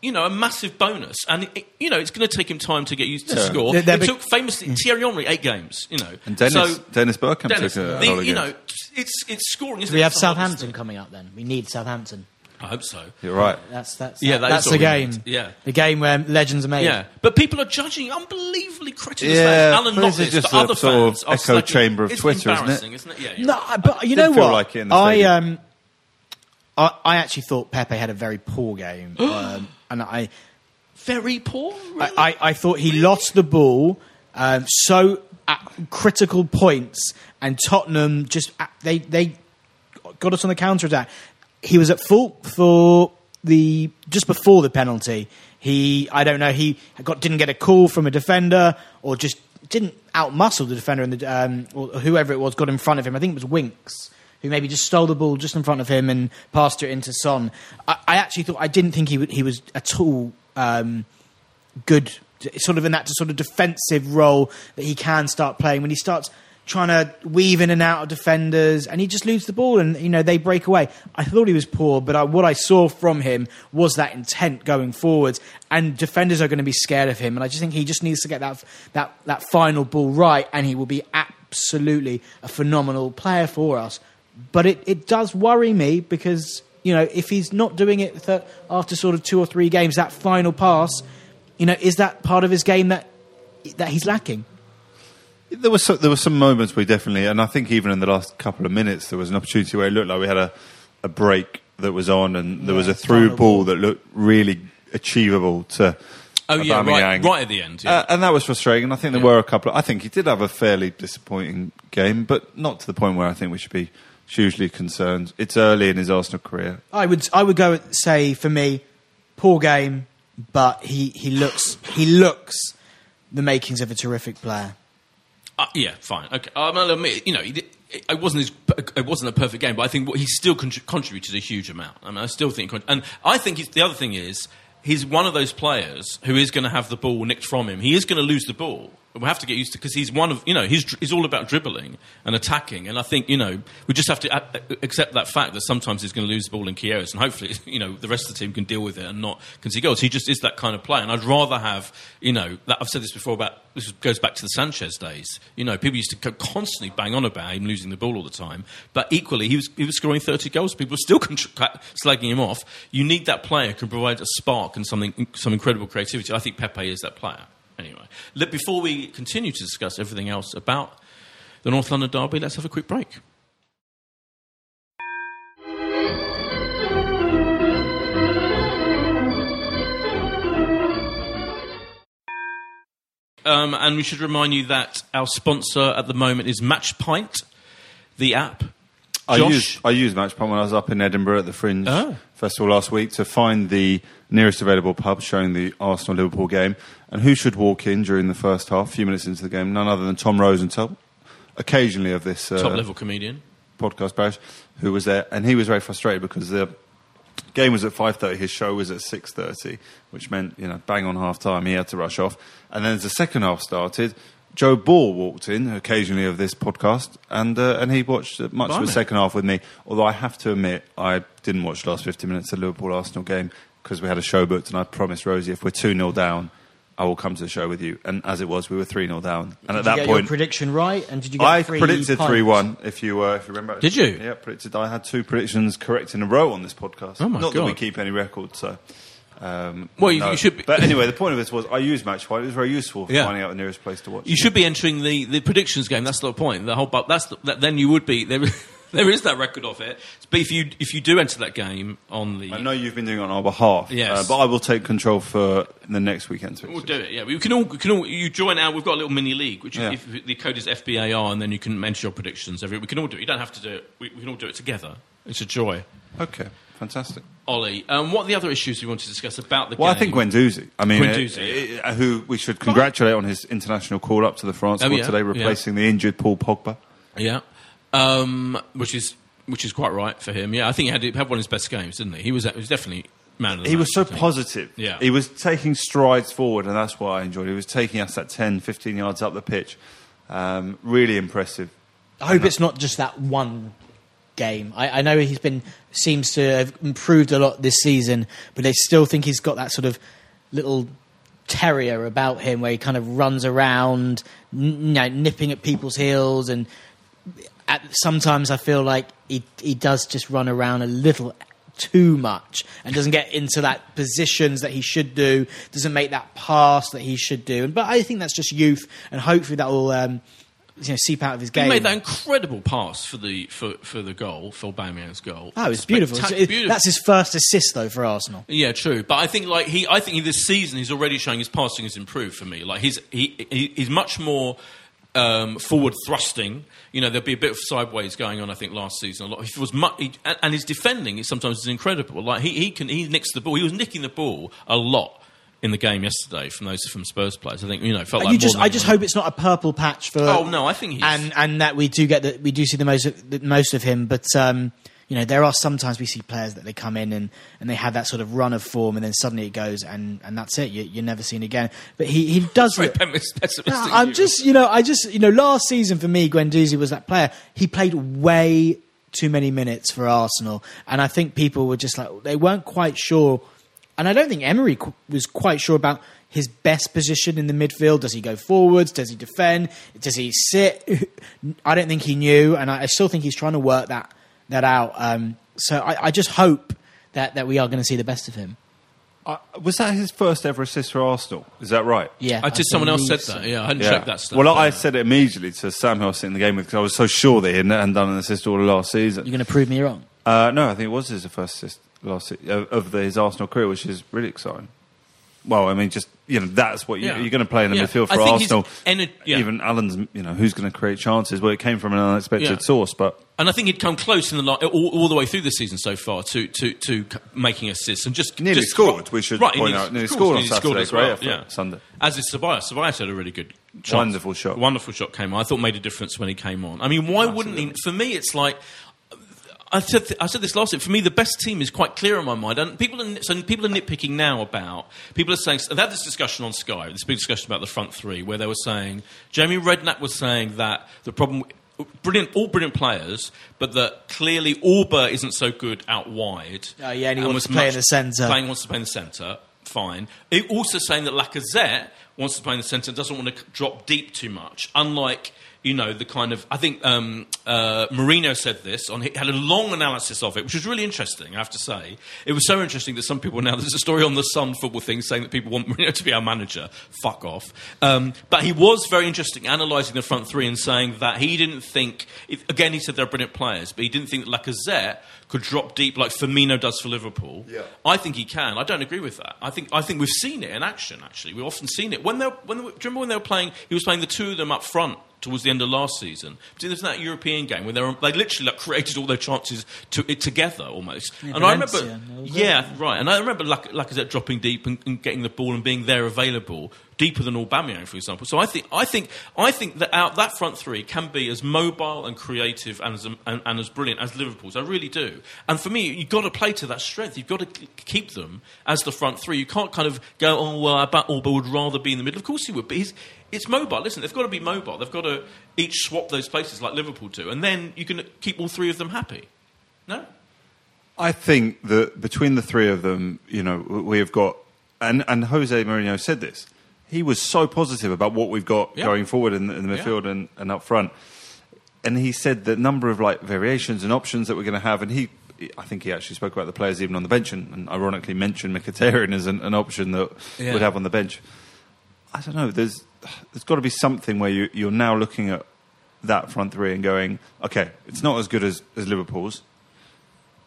You know, a massive bonus, and it, you know it's going to take him time to get used to Yeah. score. They're- they're it big- took famously Thierry Henry eight games. You know, And Dennis, So- Dennis Bergkamp Dennis, took a the- you games. know, it's it's scoring. Isn't we it? have It's the hardest Southampton thing. coming up then. We need Southampton. I hope so. You're right. That's that's Yeah, that that's the game. Yeah. the game where legends are made. Yeah, but people are judging unbelievably critical Yeah. Alan but not this is just but a other sort of fans are echo slacking. chamber of it's Twitter, isn't it? embarrassing, isn't it? Yeah, you're No, but you didn't know what? like it in the I um, I, I actually thought Pepe had a very poor game, um, and I, very poor. Really? I, I, I thought he lost the ball um, so at critical points, and Tottenham just they they got us on the counter attack. He was at fault for the just before the penalty. He I don't know he got didn't get a call from a defender or just didn't outmuscle the defender and the um, or whoever it was got in front of him. I think it was Winks who maybe just stole the ball just in front of him and passed it into Son. I, I actually thought I didn't think he w- he was at all. Um, good, sort of in that sort of defensive role that he can start playing when he starts trying to weave in and out of defenders and he just loses the ball and you know they break away. I thought he was poor, but I, what I saw from him was that intent going forwards and defenders are going to be scared of him and I just think he just needs to get that that that final ball right and he will be absolutely a phenomenal player for us. But it, it does worry me because you know if he's not doing it th- after sort of two or three games, that final pass, you know, is that part of his game that that he's lacking? There was so, there were some moments we definitely, and I think even in the last couple of minutes, there was an opportunity where it looked like we had a, a break that was on, and there was a through ball ball. that looked really achievable to. oh yeah, right, right at the end. Yeah. Uh, and that was frustrating. And I think there Yeah. were a couple. Of, I think he did have a fairly disappointing game, but not to the point where I think we should be hugely concerned. It's early in his Arsenal career. I would I would go and say for me, poor game, but he, he looks he looks the makings of a terrific player. Uh, yeah, fine. Okay, um, I'll admit, you know, he did, it, it wasn't his, it wasn't a perfect game, but I think what, he still contri- contributed a huge amount. I mean, I still think, and I think the other thing is he's one of those players who is going to have the ball nicked from him. He is going to lose the ball. We have to get used to because he's one of you know he's he's all about dribbling and attacking, and I think you know we just have to accept that fact that sometimes he's going to lose the ball in key areas, and hopefully you know the rest of the team can deal with it and not concede goals. He just is that kind of player, and I'd rather have you know that I've said this before about this goes back to the Sanchez days. You know, people used to constantly bang on about him losing the ball all the time, but equally he was he was scoring thirty goals. People were still slagging him off. You need that player who can provide a spark and something some incredible creativity. I think Pepe is that player. Anyway, before we continue to discuss everything else about the North London derby, let's have a quick break. Um, and we should remind you that our sponsor at the moment is Match Pint, the app. I Josh? used I used Matchpint when I was up in Edinburgh at the Fringe Oh. Festival last week to find the nearest available pub showing the Arsenal Liverpool game. And who should walk in during the first half, a few minutes into the game? None other than Tom Rosenthal, occasionally of this uh, top level comedian. podcast parish, who was there, and he was very frustrated because the game was at five thirty. His show was at six thirty, which meant you know bang on half time. He had to rush off, and then as the second half started. Joe Ball walked in occasionally of this podcast, and uh, and he watched much of the second half with me. Although I have to admit, I didn't watch the last fifty minutes of the Liverpool Arsenal game because we had a show booked, and I promised Rosie if we're two 0 down, I will come to the show with you. And as it was, we were three 0 down, and Did at that you get point, prediction right? And did you get I predicted three one. If you uh, if you remember, Did you? Yeah, predicted. I had two predictions correct in a row on this podcast. Oh, my Not that we keep any record, so. Um, Well, you- no. you should be- But anyway, the point of this was I used Matchpint. It was very useful for Yeah. finding out the nearest place to watch. You it. should be entering the, the predictions game. That's the point. The whole, that's the, that, then you would be there. there is that record of it. But if you if you do enter that game on the, I know you've been doing it on our behalf, Yes. uh, but I will take control for the next weekend's We'll do it. Yeah, we can all. We can all. You join our. We've got a little mini league, which Yeah. if the code is FBAR, and then you can enter your predictions. Every we can all do it. You don't have to do it. We, we can all do it together. It's a joy. Okay, fantastic. Ollie, um, what are the other issues you want to discuss about the Well, game? Well, I think Guendouzi. I mean, Guendouzi, uh, uh, who we should congratulate on his international call up to the France Oh, squad yeah, today, yeah. replacing the injured Paul Pogba. Yeah, um, which is which is quite right for him. Yeah, I think he had, he had one of his best games, didn't he? He was he was definitely man of the He match, was so positive. Yeah. He was taking strides forward, and that's what I enjoyed. He was taking us at 10, 15 yards up the pitch. Um, really impressive. I hope it's not just that one game. I, I know he's been seems to have improved a lot this season, but I still think he's got that sort of little terrier about him where he kind of runs around, you know, nipping at people's heels, and at, sometimes I feel like he he does just run around a little too much and doesn't get into that positions that he should do, doesn't make that pass that he should do. But I think that's just youth, and hopefully that will um, you know seep out of his game. He made that incredible pass for the for, for the goal, for Aubameyang's goal. Oh, it's beautiful. Spectac- It's- it- beautiful. That's his first assist though for Arsenal. Yeah, true. But I think like he, I think this season he's already showing his passing has improved for me. Like he's he, he he's much more um, forward thrusting. You know, there'll be a bit of sideways going on. I think last season a lot. He was mu- he, and, and his defending is sometimes is incredible. Like he, he can he nicks the ball. He was nicking the ball a lot in the game yesterday from those from Spurs players. I think you know felt like you just, I just hope it's not a purple patch for. Oh, no, I think he's- and and that we do get that we do see the most of, the most of him. But um, you know, there are sometimes we see players that they come in and, and they have that sort of run of form, and then suddenly it goes, and, and that's it. You, you're never seen again. But he he does. No, I'm view. just, you know, I just, you know, last season for me, Guendouzi was that player. He played way too many minutes for Arsenal, and I think people were just like they weren't quite sure. And I don't think Emery qu- was quite sure about his best position in the midfield. Does he go forwards? Does he defend? Does he sit? I don't think he knew, and I, I still think he's trying to work that that out. Um, so I, I just hope that that we are going to see the best of him. Uh, was that his first ever assist for Arsenal? Is that right? Yeah, I just someone else said that. Yeah, I hadn't checked that stuff. Well, I said it immediately to Sam, who I was sitting in the game with, because I was so sure that he hadn't, hadn't done an assist all of last season. You're going to prove me wrong. Uh, no, I think it was his first assist last of, of the, his Arsenal career, which is really exciting. Well, I mean, just you know, that's what you, Yeah. you're going to play in the Yeah. midfield for Arsenal. ener- yeah. Even Allen's, you know, who's going to create chances? Well, it came from an unexpected source, but And I think he'd come close in the all, all the way through the season so far to to, to making assists and just Nearly just- scored, we should right, point out. Nearly course, scored on nearly Saturday. as Great well, yeah. Sunday. As is Tobias. Tobias had a really good, chance. Wonderful shot. Wonderful shot came on. I thought made a difference when he came on. I mean, why wouldn't he? For me, it's like. I said, th- I said this last week. For me, the best team is quite clear in my mind. And people are, so people are nitpicking now about people are saying they had this discussion on Sky, this big discussion about the front three, where they were saying Jamie Redknapp was saying that the problem, brilliant, all brilliant players, but that clearly Auber isn't so good out wide. Oh, yeah, and he wants was to play in the centre. Playing wants to play in the centre. Fine. It also saying that Lacazette wants to play in the centre, doesn't want to drop deep too much. Unlike you know the kind of I think um, uh, Mourinho said this on he had a long analysis of it, which was really interesting. I have to say, it was so interesting that some people now there's a story on the Sun football thing saying that people want Mourinho to be our manager. Fuck off. Um, but he was very interesting analysing the front three and saying that he didn't think. Again, he said they're brilliant players, but he didn't think that Lacazette could drop deep like Firmino does for Liverpool. Yeah. I think he can. I don't agree with that. I think I think we've seen it in action. Actually, we've often seen it when they when they, were- do you remember when they were playing? He was playing the two of them up front towards the end of last season. There's that European game where they were, they literally like created all their chances to, it together almost. and I remember, that was it. yeah, right. And I remember Lac- Lacazette dropping deep and, and getting the ball and being there available deeper than Aubameyang, for example. So I think I think I think that out that front three can be as mobile and creative and as and, and as brilliant as Liverpool's. I really do. And for me, you've got to play to that strength. You've got to keep them as the front three. You can't kind of go, oh well, I would rather be in the middle. Of course he would, but he's. It's mobile. Listen, they've got to be mobile. They've got to each swap those places like Liverpool do, and then you can keep all three of them happy. No, I think that between the three of them, you know, we have got, and, and Jose Mourinho said this. He was so positive about what we've got Yeah. going forward in, the- in the Yeah. midfield and, and up front. And he said the number of like variations and options that we're going to have. And he, I think he actually spoke about the players even on the bench and, and ironically mentioned Mkhitaryan as an, an option that Yeah. would have on the bench. I don't know. There's there's got to be something where you, you're now looking at that front three and going, okay, it's not as good as, as Liverpool's.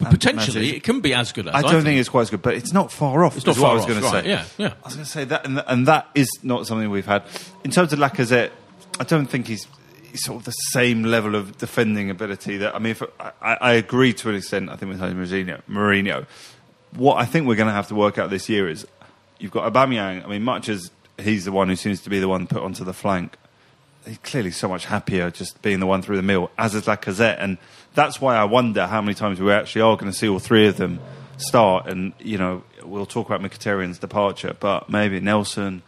Potentially, it can be as good as. I don't think it's quite as good, but it's not far off. It's not far what far I was off, going to say. yeah, yeah. I was going to say that, and, and that is not something we've had. In terms of Lacazette, I don't think he's, he's sort of the same level of defending ability that. I mean, if, I, I agree to an extent. I think with Jose Mourinho. Mourinho, what I think we're going to have to work out this year is you've got Aubameyang. I mean, much as he's the one who seems to be the one put onto the flank, he's clearly so much happier just being the one through the middle, as is Lacazette. And that's why I wonder how many times we actually are going to see all three of them start. And, you know, we'll talk about Mkhitaryan's departure, but maybe Nelson,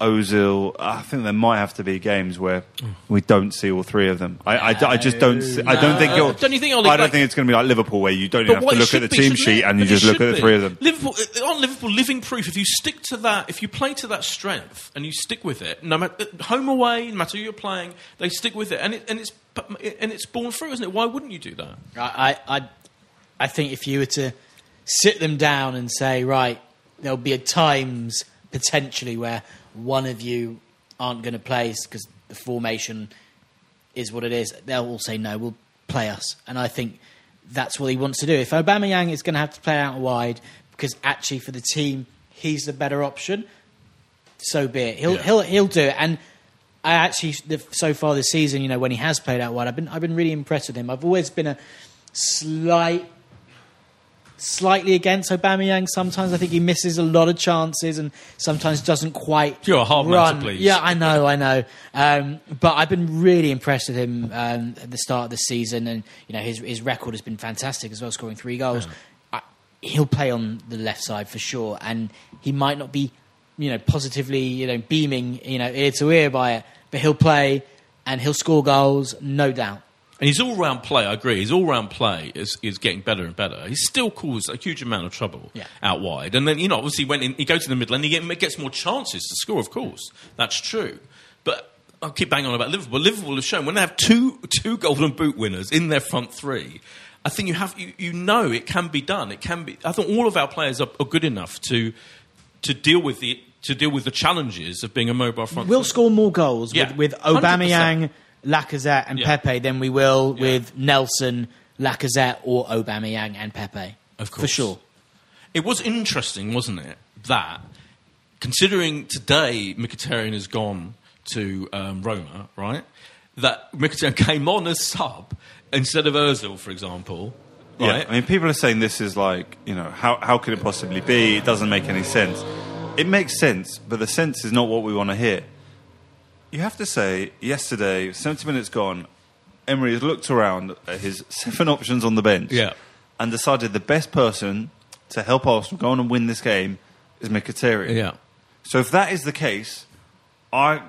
Ozil. I think there might have to be games where we don't see all three of them. I, I, I just don't. See, I don't think. No. it'll- Don't you think, Ollie, I don't like- think it's going to be like Liverpool, where you don't even have to look at the be, team sheet and you just look should at the three of them. Liverpool, uh, aren't Liverpool living proof? If you stick to that, if you play to that strength and you stick with it, no matter home away, no matter who you're playing, they stick with it, and it, and it's and it's born through, isn't it? Why wouldn't you do that? I, I, I- I think if you were to sit them down and say, right, there'll be at times potentially where one of you aren't going to play because the formation is what it is, they'll all say, no, we'll play us. And I think that's what he wants to do. If Obama Aubameyang is going to have to play out wide because actually for the team, he's the better option, so be it. He'll, Yeah. he'll, he'll do it. And I actually, the, so far this season, you know, when he has played out wide, I've been, I've been really impressed with him. I've always been a slight, slightly against Aubameyang. Sometimes I think he misses a lot of chances and sometimes doesn't quite. You're a hard man to run. please. Yeah, I know, I know. Um, but I've been really impressed with him um, at the start of the season, and you know his his record has been fantastic as well, scoring three goals. I, he'll play on the left side for sure, and he might not be, you know, positively, you know, beaming, you know, ear to ear by it, but he'll play and he'll score goals, no doubt. And his all round play, I agree, his all round play is, is getting better and better. He still caused a huge amount of trouble Yeah. out wide. And then, you know, obviously, when he goes to the middle and he gets more chances to score, of course. That's true. But I'll keep banging on about Liverpool. Liverpool have shown when they have two, two Golden Boot winners in their front three, I think you, have, you, you know it can be done. It can be. I think all of our players are, are good enough to, to, deal with the, to deal with the challenges of being a mobile front We'll score more goals Yeah, with, with 100%. Aubameyang, Lacazette, and Yeah. Pepe than we will Yeah. with Nelson, Lacazette, or Aubameyang and Pepe. Of course, for sure. It was interesting, wasn't it? That considering today Mkhitaryan has gone to um, Roma, right? That Mkhitaryan came on as sub instead of Özil, for example. Right? Yeah, I mean, people are saying this is like, you know, how, how could it possibly be? It doesn't make any sense. It makes sense, but the sense is not what we want to hear. You have to say, yesterday, 70 minutes gone, Emery has looked around at his seven options on the bench Yeah. and decided the best person to help Arsenal go on and win this game is Mkhitaryan. yeah. So if that is the case, I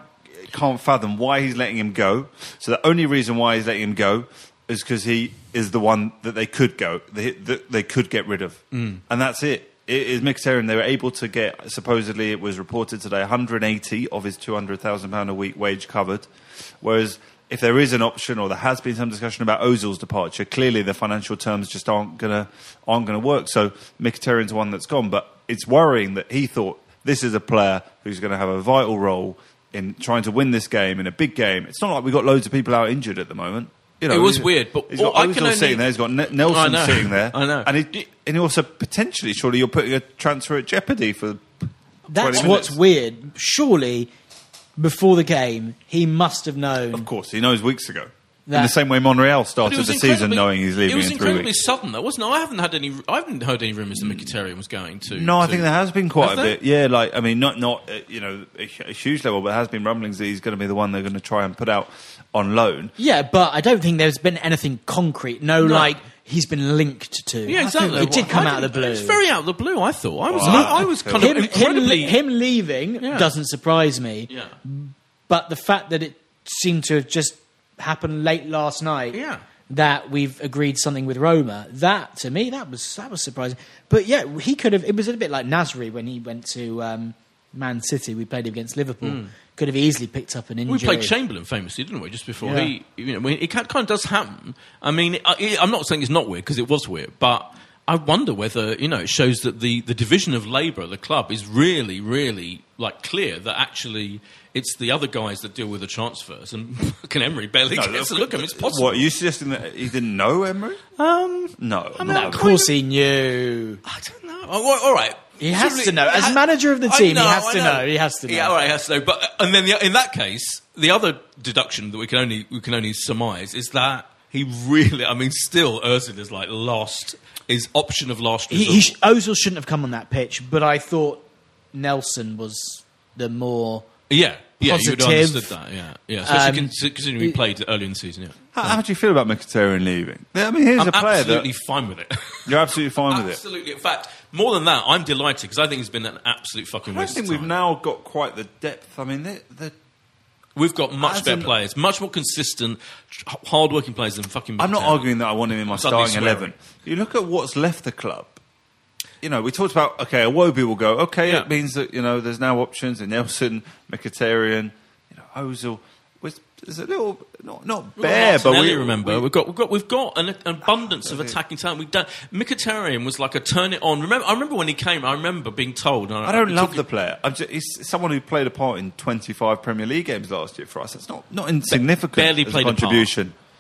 can't fathom why he's letting him go. So the only reason why he's letting him go is because he is the one that they could go, they, that they could get rid of, Mm. and that's it. Is Mkhitaryan. They were able to get supposedly it was reported today 180 of his 200,000 pound a week wage covered, whereas. If there is an option, or there has been some discussion about Ozil's departure, clearly the financial terms just aren't gonna aren't gonna work. So Mkhitaryan's one that's gone, but it's worrying that he thought this is a player who's going to have a vital role in trying to win this game in a big game. It's not like we've got loads of people out injured at the moment. You know, It was weird, but he's got I Ozil can only- sitting there. He's got Ne- Nelson sitting there. I know. and he, and he also potentially, surely, you're putting a transfer at jeopardy for. That's what's weird. Surely, before the game, he must have known. Of course, he knows weeks ago. in the same way Monreal started the season knowing he's leaving It was in three incredibly weeks. sudden, though, wasn't it? I haven't had any. I haven't heard any rumours that Mkhitaryan was going to. No, I to- think there has been quite Has a there? bit. Yeah, like I mean, not not uh, you know a, a huge level, but there has been rumblings that he's going to be the one they're going to try and put out on loan. Yeah, but I don't think there's been anything concrete. No, No. like he's been linked to. Yeah, exactly. It did come I out of the blue. It's very out of the blue. I thought. I was. Well, I, I was kind him, of incredibly. him, him leaving Yeah. doesn't surprise me. yeah. But the fact that it seemed to have just happened late last night. Yeah. That we've agreed something with Roma. That to me, that was that was surprising. But yeah, he could have. It was a bit like Nasri when he went to um, Man City. We played against Liverpool. Could have easily picked up an injury. We played Chamberlain famously, didn't we? Just before Yeah. he, you know, when it kind of does happen. I mean, I, I'm not saying it's not weird because it was weird, but I wonder whether you know it shows that the, the division of labour at the club is really, really like clear that actually it's the other guys that deal with the transfers, and fucking Emery barely gets a look at him. It's possible. What, are you suggesting that he didn't know Emery? Um, No. no, not of course he knew. I don't know. Oh, all right. He has Surely- to know. As I- manager of the team, he has I to know. He has to know. Yeah, all right, he has to know. But and then the, in that case, the other deduction that we can only we can only surmise is that he really, I mean, still is like lost his option of last He, resort. he sh- Ozil shouldn't have come on that pitch, but I thought Nelson was the more. yeah, yeah, you would have understood that. Yeah, yeah. Especially Um, con- considering he played early in the season. Yeah, How, how do you feel about Mkhitaryan leaving? Yeah, I mean, here's I'm a player absolutely that fine with it. you're absolutely fine with it. absolutely. In fact, more than that, I'm delighted because I think it's been an absolute fucking I think of we've now got quite the depth. I mean, the, the, We've got much better an- players, much more consistent, tr- hard-working players than fucking. I'm not arguing that I want him in my starting eleven. You look at what's left the club. You know, we talked about okay, Iwobi will go. Okay, Yeah. it means that you know there's now options in Nelson, Mkhitaryan, you know, Ozil. There's a little not not bare, but we remember we- we've got we've got we've got an, an abundance of attacking talent. We've done Mkhitaryan was like a turn it on. Remember, I remember when he came. I remember being told. I don't love the player. I'm just, he's someone who played a part in 25 Premier League games last year for us. It's not not insignificant. barely played a a part.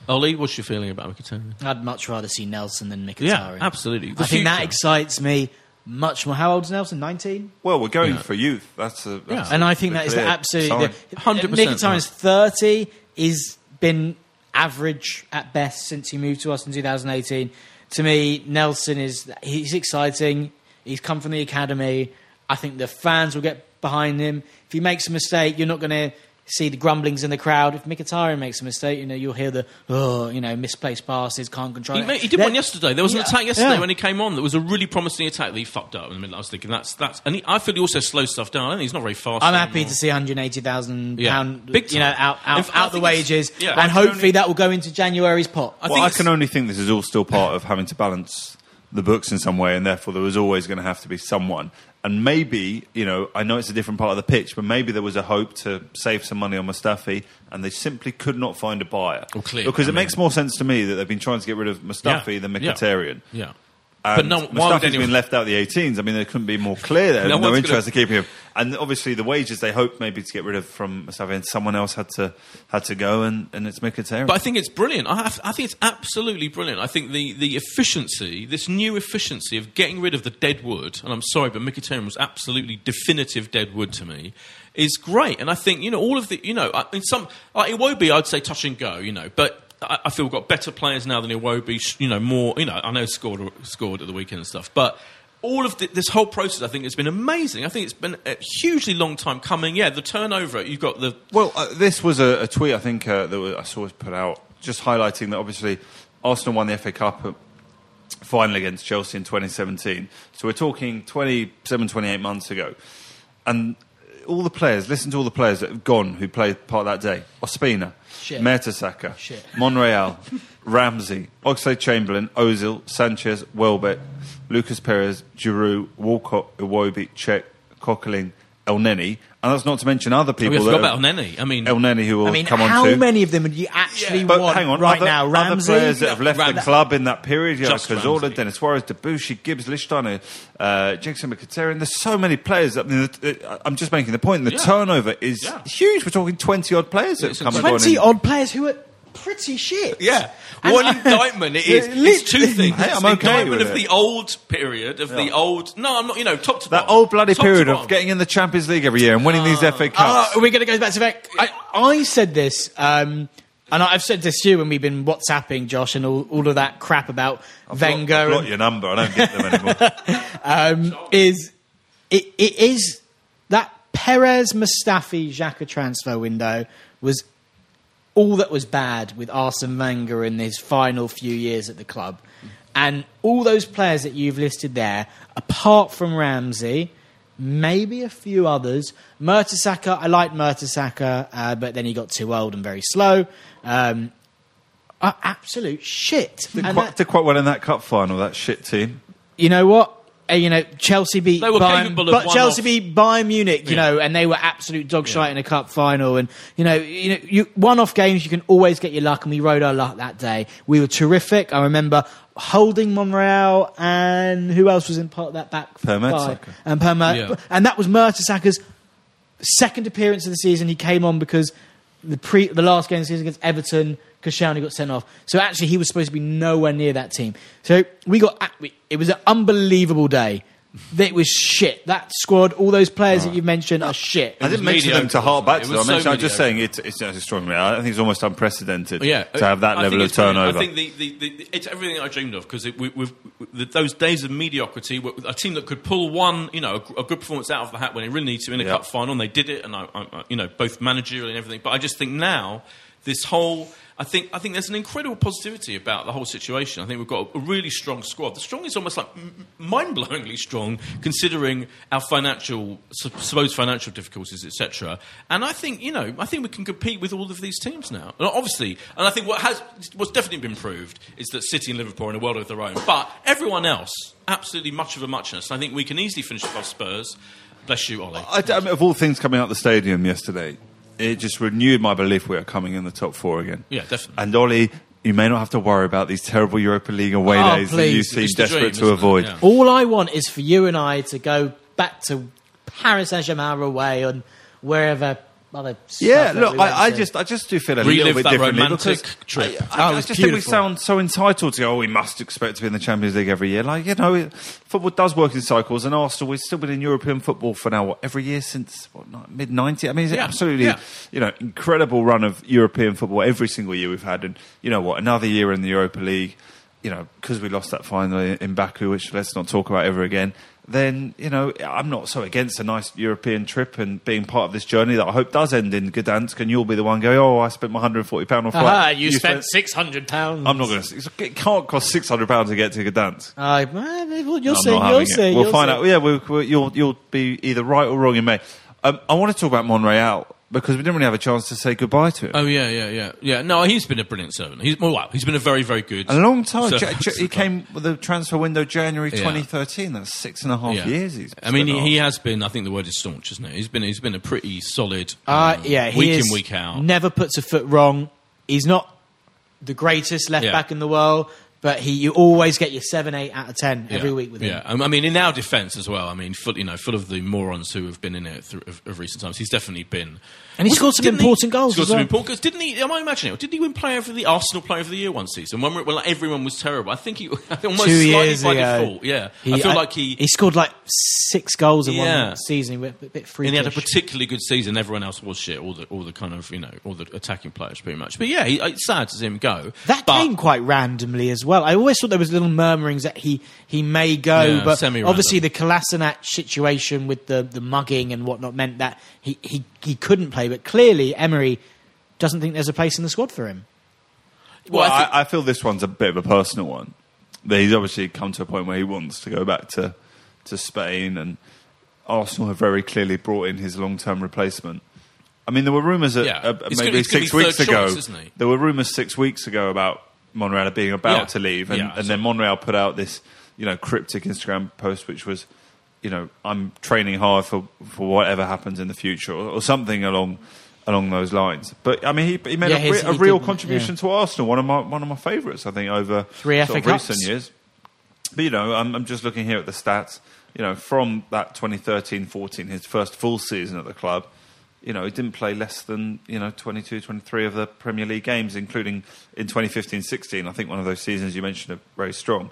Contribution. Ollie, what's your feeling about Mkhitaryan? I'd much rather see Nelson than Mkhitaryan. Yeah, absolutely. The I think that future. excites me much more. How old is Nelson? 19? Well, we're going Yeah. for youth. That's a that's Yeah. And I think the that is clear absolutely. sign. The, 100%, Mkhitaryan's 30. He's been average at best since he moved to us in 2018. To me, Nelson is he's exciting. He's come from the academy. I think the fans will get behind him. If he makes a mistake, you're not going to see the grumblings in the crowd. If Mkhitaryan makes a mistake, you know you'll hear the oh, you know, misplaced passes, can't control He, it. made, he did Then- one yesterday. There was an attack yesterday yeah. when he came on. That was a really promising attack that he fucked up in the middle. I was thinking that's that's. And he, I feel he also slows stuff down. I think he's not very fast. I'm happy anymore. to see 180,000 Yeah. pound, Big you know, out out, fact, I out the wages, yeah. and hopefully only- that will go into January's pot. I well, I can only think this is all still part of having to balance the books in some way, and therefore there was always going to have to be someone. And maybe, you know, I know it's a different part of the pitch, but maybe there was a hope to save some money on Mustafi, and they simply could not find a buyer. Well, clear, because I it mean- makes more sense to me that they've been trying to get rid of Mustafi Yeah, than yeah, Mkhitaryan. Yeah. And But no- why would anyone- been left out of the 18s. I mean, they couldn't be more clear there. No No, interest gonna- in keeping him. And obviously, the wages they hoped maybe to get rid of from Mustafi, and someone else had to had to go, and, and it's Mkhitaryan. But I think it's brilliant. I, have, I think it's absolutely brilliant. I think the, the efficiency, this new efficiency of getting rid of the dead wood, and I'm sorry, but Mkhitaryan was absolutely definitive dead wood to me, is great. And I think, you know, all of the, you know, I mean, some, like Iwobi, I'd say touch and go, you know, but I, feel we've got better players now than Iwobi, you know, more, you know, I know scored, scored at the weekend and stuff, but all of the, this whole process, I think, has been amazing. I think it's been a hugely long time coming. Yeah, the turnover, you've got the Well, uh, this was a, a tweet I think uh, that I saw was put out, just highlighting that obviously Arsenal won the FA Cup uh, final against Chelsea in 2017. So we're talking 27, 28 months ago, and all the players. Listen to all the players that have gone who played part that day: Ospina, Shit. Mertesacker, Shit. Monreal, Ramsey, Oxlade Chamberlain, Ozil, Sanchez, Welbeck, Lucas Perez, Giroud, Walcott, Iwobi, Cech, Coquelin, Elneny, and that's not to mention other people. we that forgot have- about Nene. I mean, Elneny, who will I mean, come on how to. many of them would you actually But want hang on, right other, now? other Ramsey, players that have left the club in that period, you know, Just Cazorla, Ramsey. Denis Suarez, Debuchy, Gibbs, Lichtsteiner, uh, Jackson Mkhitaryan. There's so many players. I mean, the- uh, I'm just making the point. The Yeah. turnover is Yeah. huge. We're talking 20 odd players that It's have come and gone. twenty odd players who are pretty shit. Yeah. And One I- indictment it is. It's two things. Hey, I'm the okay indictment with of it. the old period, of the old. No, I'm not, you know, top to That bottom. old bloody Top period of getting in the Champions League every year and winning these FA Oh, Cups. are we going to go back to that? I, I said this, um, and I've said this to you when we've been WhatsApping Josh and all, all of that crap about I've got- I've got your number. I don't get them anymore. um, is it, it is that Perez Mustafi Xhaka transfer window was all that was bad with Arsene Wenger in his final few years at the club. And all those players that you've listed there, apart from Ramsey, maybe a few others. Mertesacker, I liked Mertesacker, uh, but then he got too old and very slow. Um, are absolute shit. did, And quite, that- did quite well in that cup final, that shit team. you know what? Uh, you know, Chelsea beat They were Bayern, capable of but Chelsea off- beat Bayern Munich, you Yeah. know, and they were absolute dog shite in a cup final. And you know, you know, you, one-off games you can always get your luck, and we rode our luck that day. We were terrific. I remember holding Monreal, and who else was in part of that back Per five? And Per Yeah. and that was Mertesacker's second appearance of the season. He came on because the pre the last game of the season against Everton, Koscielny got sent off. So actually, he was supposed to be nowhere near that team. So we got we- it was an unbelievable day. It was shit. That squad, all those players that you've mentioned, are shit. I didn't was mention them to mediocre, hark back wasn't to it? them. I was mentioned, so I'm just mediocre. saying it's, it's, it's extraordinary. I think it's almost unprecedented Yeah, to have that I level think of it's brilliant. turnover. I think the, the, the, it's everything I dreamed of because we, we've, the, those days of mediocrity, were a team that could pull one, you know, a, a good performance out of the hat when it really needs to in a Yeah. cup final, and they did it, and I, I, I- you know, both managerial and everything. But I just think now this whole. I think I think there's an incredible positivity about the whole situation. I think we've got a really strong squad. The strong is almost like mind-blowingly strong, considering our financial supposed financial difficulties, etc. And I think you know, I think we can compete with all of these teams now. And obviously, and I think what has what's definitely been proved is that City and Liverpool are in a world of their own. But everyone else, absolutely much of a muchness. I think we can easily finish above Spurs. Bless you, Ollie. I, I mean, of all things coming out the stadium yesterday, it just renewed my belief we are coming in the top four again. Yeah, definitely. And Ollie, you may not have to worry about these terrible Europa League away Oh, days that you please. seem It's desperate dream, to avoid. Yeah. All I want is for you and I to go back to Paris Saint Germain away and wherever other. Yeah, look, we I, I just, I just do feel a Relive little bit that differently romantic because trip. I, Oh, I, it I was just think we sound so entitled to. Oh, we must expect to be in the Champions League every year. Like you know, it- football does work in cycles, and Arsenal we've still been in European football for now what every year since what mid '90s. I mean, it's Yeah, absolutely yeah. you know incredible run of European football every single year we've had, and you know what, another year in the Europa League. You know, because we lost that final in Baku, which let's not talk about ever again. Then you know, I'm not so against a nice European trip and being part of this journey that I hope does end in Gdansk, and you'll be the one going, "Oh, I spent my 140 pound on flight." Ah, you, spent six hundred pounds. I'm not going to. It can't cost 600 pounds to get to Gdansk. Uh, well, you'll see. You'll see. We'll find out. Yeah, we'll, you'll you'll be either right or wrong in May. Um, I want to talk about Monreal because we didn't really have a chance to say goodbye to him. Oh yeah, yeah, yeah, yeah. No, he's been a brilliant servant. He's well, wow, he's been a very, very good. a long time. servant Ja- to he came with the transfer window January Yeah. 2013. That's six and a half Yeah. years. He's I mean, he, he has been. I think the word is staunch, isn't it? He's been. He's been a pretty solid. Uh, um, yeah, he week is in, week out. Never puts a foot wrong. He's not the greatest left Yeah. back in the world, but he you always get your seven, eight out of ten every Yeah. week with him. Yeah, Um, I mean, in our defence as well. I mean, full, you know, full of the morons who have been in it through, of, of recent times. He's definitely been. And he scored some important goals Scored some well. important goals. Didn't he? Am I imagining it? Didn't he win Player of the Arsenal Player of the Year one season when, we- when like, everyone was terrible? I think he almost Two slightly years by ago, default. Yeah, He- I feel I- like he. he scored like six goals in Yeah. one season. He went a bit freakish. and he had a particularly good season. Everyone else was shit. All the all the kind of you know all the attacking players pretty much. But yeah, he, it's sad to see him go. That but, came quite randomly as well. I always thought there was little murmurings that he, he may go, Yeah, but semi-random. obviously the Kolasinac situation with the, the mugging and whatnot meant that he, he, he couldn't play. But clearly Emery doesn't think there's a place in the squad for him. Well, Well, I I, I, feel this one's a bit of a personal one. That He's obviously come to a point where he wants to go back to, to Spain, and Arsenal have very clearly brought in his long term replacement. I mean, there were rumours that Yeah. uh, He's maybe gonna- six weeks third ago. choice. There were rumours six weeks ago about Monreal being about Yeah. to leave, and, Yeah, and then Monreal put out this, you know, cryptic Instagram post, which was, you know, I'm training hard for for whatever happens in the future, or, or something along along those lines. But I mean, he, he made Yeah, a, his- a he real contribution yeah. to Arsenal. One of my one of my favourites, I think, over Three sort of recent years. But you know, I'm, I'm just looking here at the stats. You know, from that 2013-14, his first full season at the club, you know, he didn't play less than you know 22, 23 of the Premier League games, including in 2015-16. I think one of those seasons you mentioned are very strong.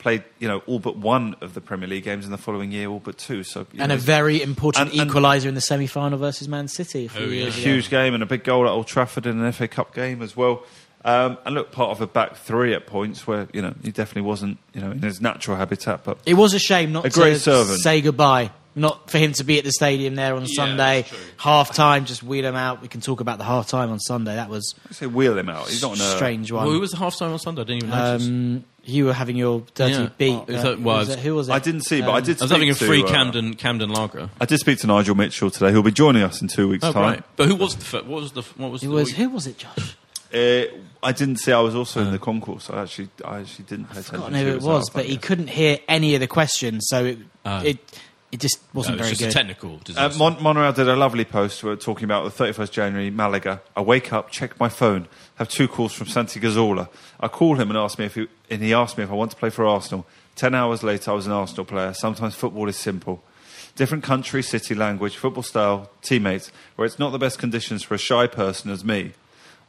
Played, you know, all but one of the Premier League games in the following year, all but two. So And know, a very important And- and- equaliser in the semi final versus Man City. A few Oh, yeah. ago. huge game and a big goal at Old Trafford in an FA Cup game as well. Um, and look, part of a back three at points where you know he definitely wasn't you know in his natural habitat. But It was a shame not A great to servant. say goodbye. Not for him to be at the stadium there on Yeah, Sunday, half time, just wheel him out. We can talk about the half time on Sunday. That was I say wheel him out. He's not in a a strange one. Well, who was the half time on Sunday? I didn't even notice. Um, you were having your dirty Yeah. beat. Oh, uh, that- well, was was- it- who was it? I didn't see, but I Um, did. I was speak having a to, free uh, Camden Camden lager. I did speak to Nigel Mitchell today. He'll be joining us in two weeks' Oh time. right, but who was the fir- what was the what was It the was who was it, Josh? Uh, I didn't see. I was also in the concourse. I actually, I actually didn't pay attention. I don't know who it was, myself, but he couldn't hear any of the questions, so it Oh. it, it just wasn't No, it's very just good. a technical Uh, disaster. Mon- Monreal did a lovely post talking about the 31st January, Malaga. I wake up, check my phone, have two calls from Santi Cazorla. I call him and ask me if he, and he asked me if I want to play for Arsenal. Ten hours later, I was an Arsenal player. Sometimes football is simple. Different country, city, language, football style, teammates, where it's not the best conditions for a shy person as me.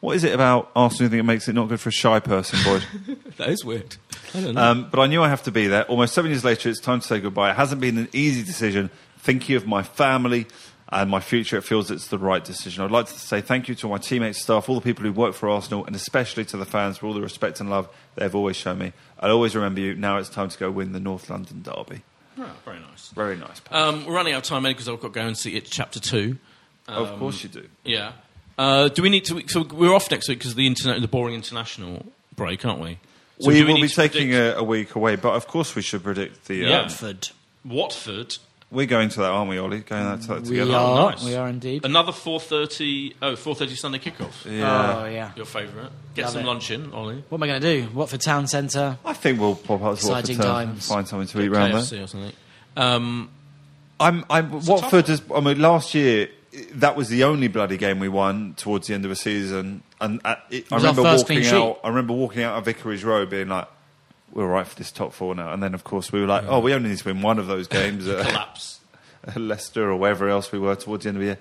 What is it about Arsenal you think it makes it not good for a shy person, Boyd? that is weird. I don't know. Um, but I knew I have to be there. Almost seven years later, it's time to say goodbye. It hasn't been an easy decision. Thinking of my family and my future, it feels it's the right decision. I'd like to say thank you to my teammates, staff, all the people who work for Arsenal, and especially to the fans for all the respect and love they've always shown me. I'll always remember you. Now it's time to go win the North London Derby. Oh, very nice. Very nice. Um, we're running out of time, because I've got to go and see it, chapter two. of course you do. Yeah. Uh, do we need to? So we're off next week because of the internet, the boring international break, aren't we? So we do will be taking predict- a, a week away, but of course we should predict the. Yeah. Um, Watford. Watford. we're going to that, aren't we, Ollie? Going that, to that We together. are. nice. We are indeed. Another four thirty. Oh, 4.30 Sunday kickoff. Yeah. Oh yeah. Your favourite. Get Love some it. lunch in, Ollie. What am I going to do? Watford Town Centre. I think we'll pop up to Watford Exciting to times. find something to eat round there. Or something. Um, I'm, I'm a Watford. tough Has, I mean, last year that was the only bloody game we won towards the end of the season, and at, it, I remember walking out. I remember walking out of Vicarage Road, being like, "We're right for this top four now." And then, of course, we were like, "Oh, we only need to win one of those games at collapse. Leicester or wherever else we were towards the end of the year."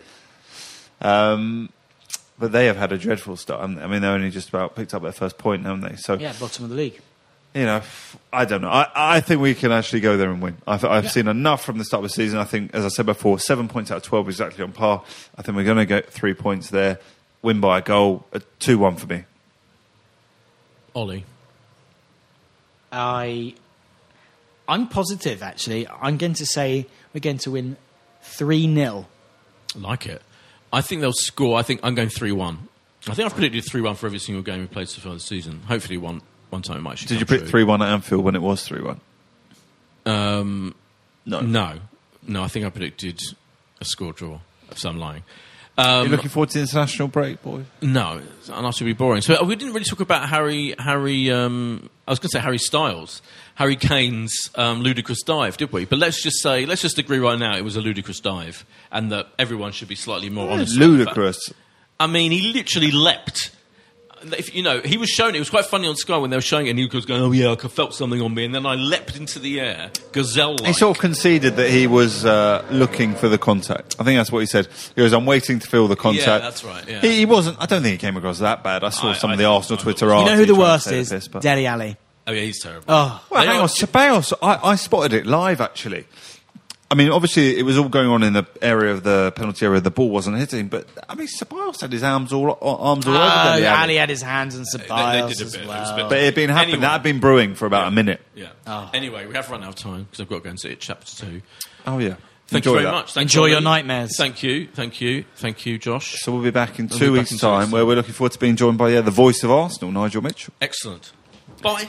Um, but they have had a dreadful start. I mean, they only just about picked up their first point, haven't they? So Yeah, bottom of the league. You know, I don't know. I, I think we can actually go there and win. I've, I've seen enough from the start of the season. I think, as I said before, seven points out of 12 is exactly on par. I think we're going to get three points there, win by a goal, a 2 1 for me. Ollie. I, I'm positive. Actually, I'm going to say we're going to win three 0 Like it. I think they'll score. I think I'm going 3 1. I think I've predicted 3 1 for every single game we played so far this season. Hopefully, one, one time it might Did you true. 3 1 at Anfield when it was 3 1? Um, No. no. No, I think I predicted a score draw. So I'm lying. Um, you looking forward to the international break, boy? No, and that should be boring. So uh, we didn't really talk about Harry. Harry, um, I was going to say Harry Styles, Harry Kane's um, ludicrous dive, did we? But let's just say, let's just agree right now, it was a ludicrous dive, and that everyone should be slightly more honest. about Ludicrous. I mean, he literally leapt. If you know, he was shown. it. It was quite funny on Sky when they were showing it, and he was going, "Oh yeah, I felt something on me," and then I leapt into the air, gazelle. He sort of conceded that he was uh, looking for the contact. I think that's what he said. He goes, I'm waiting to feel the contact. Yeah, that's right, yeah. He, he wasn't, I don't think he came across that bad. I saw I- some I of the Arsenal Twitter You know You know arts, who the he tried to worst is? piss, but- Dele Alli. oh yeah, he's terrible. Oh, Well, hang on, Ceballos, I, I spotted it live actually. I mean, obviously, it was all going on in the area of the penalty area. The ball wasn't hitting, but I mean, Ceballos had his arms all uh, arms all Oh, over Dele Alli. Ah, Alli had his hands and they Ceballos did a as bit. It a bit- But it had been happening. Anyway. That had been brewing for about a minute. Yeah. Oh. Anyway, we have run out of time because I've got to go and see it, chapter two. Oh yeah. Thank Enjoy you very that. much. Thanks, Enjoy your Ollie. nightmares. Thank you, thank you, thank you, Josh. So we'll be back in We'll two be back weeks' in two weeks' time, where we're looking forward to being joined by yeah, the voice of Arsenal, Nigel Mitchell. Excellent. Bye.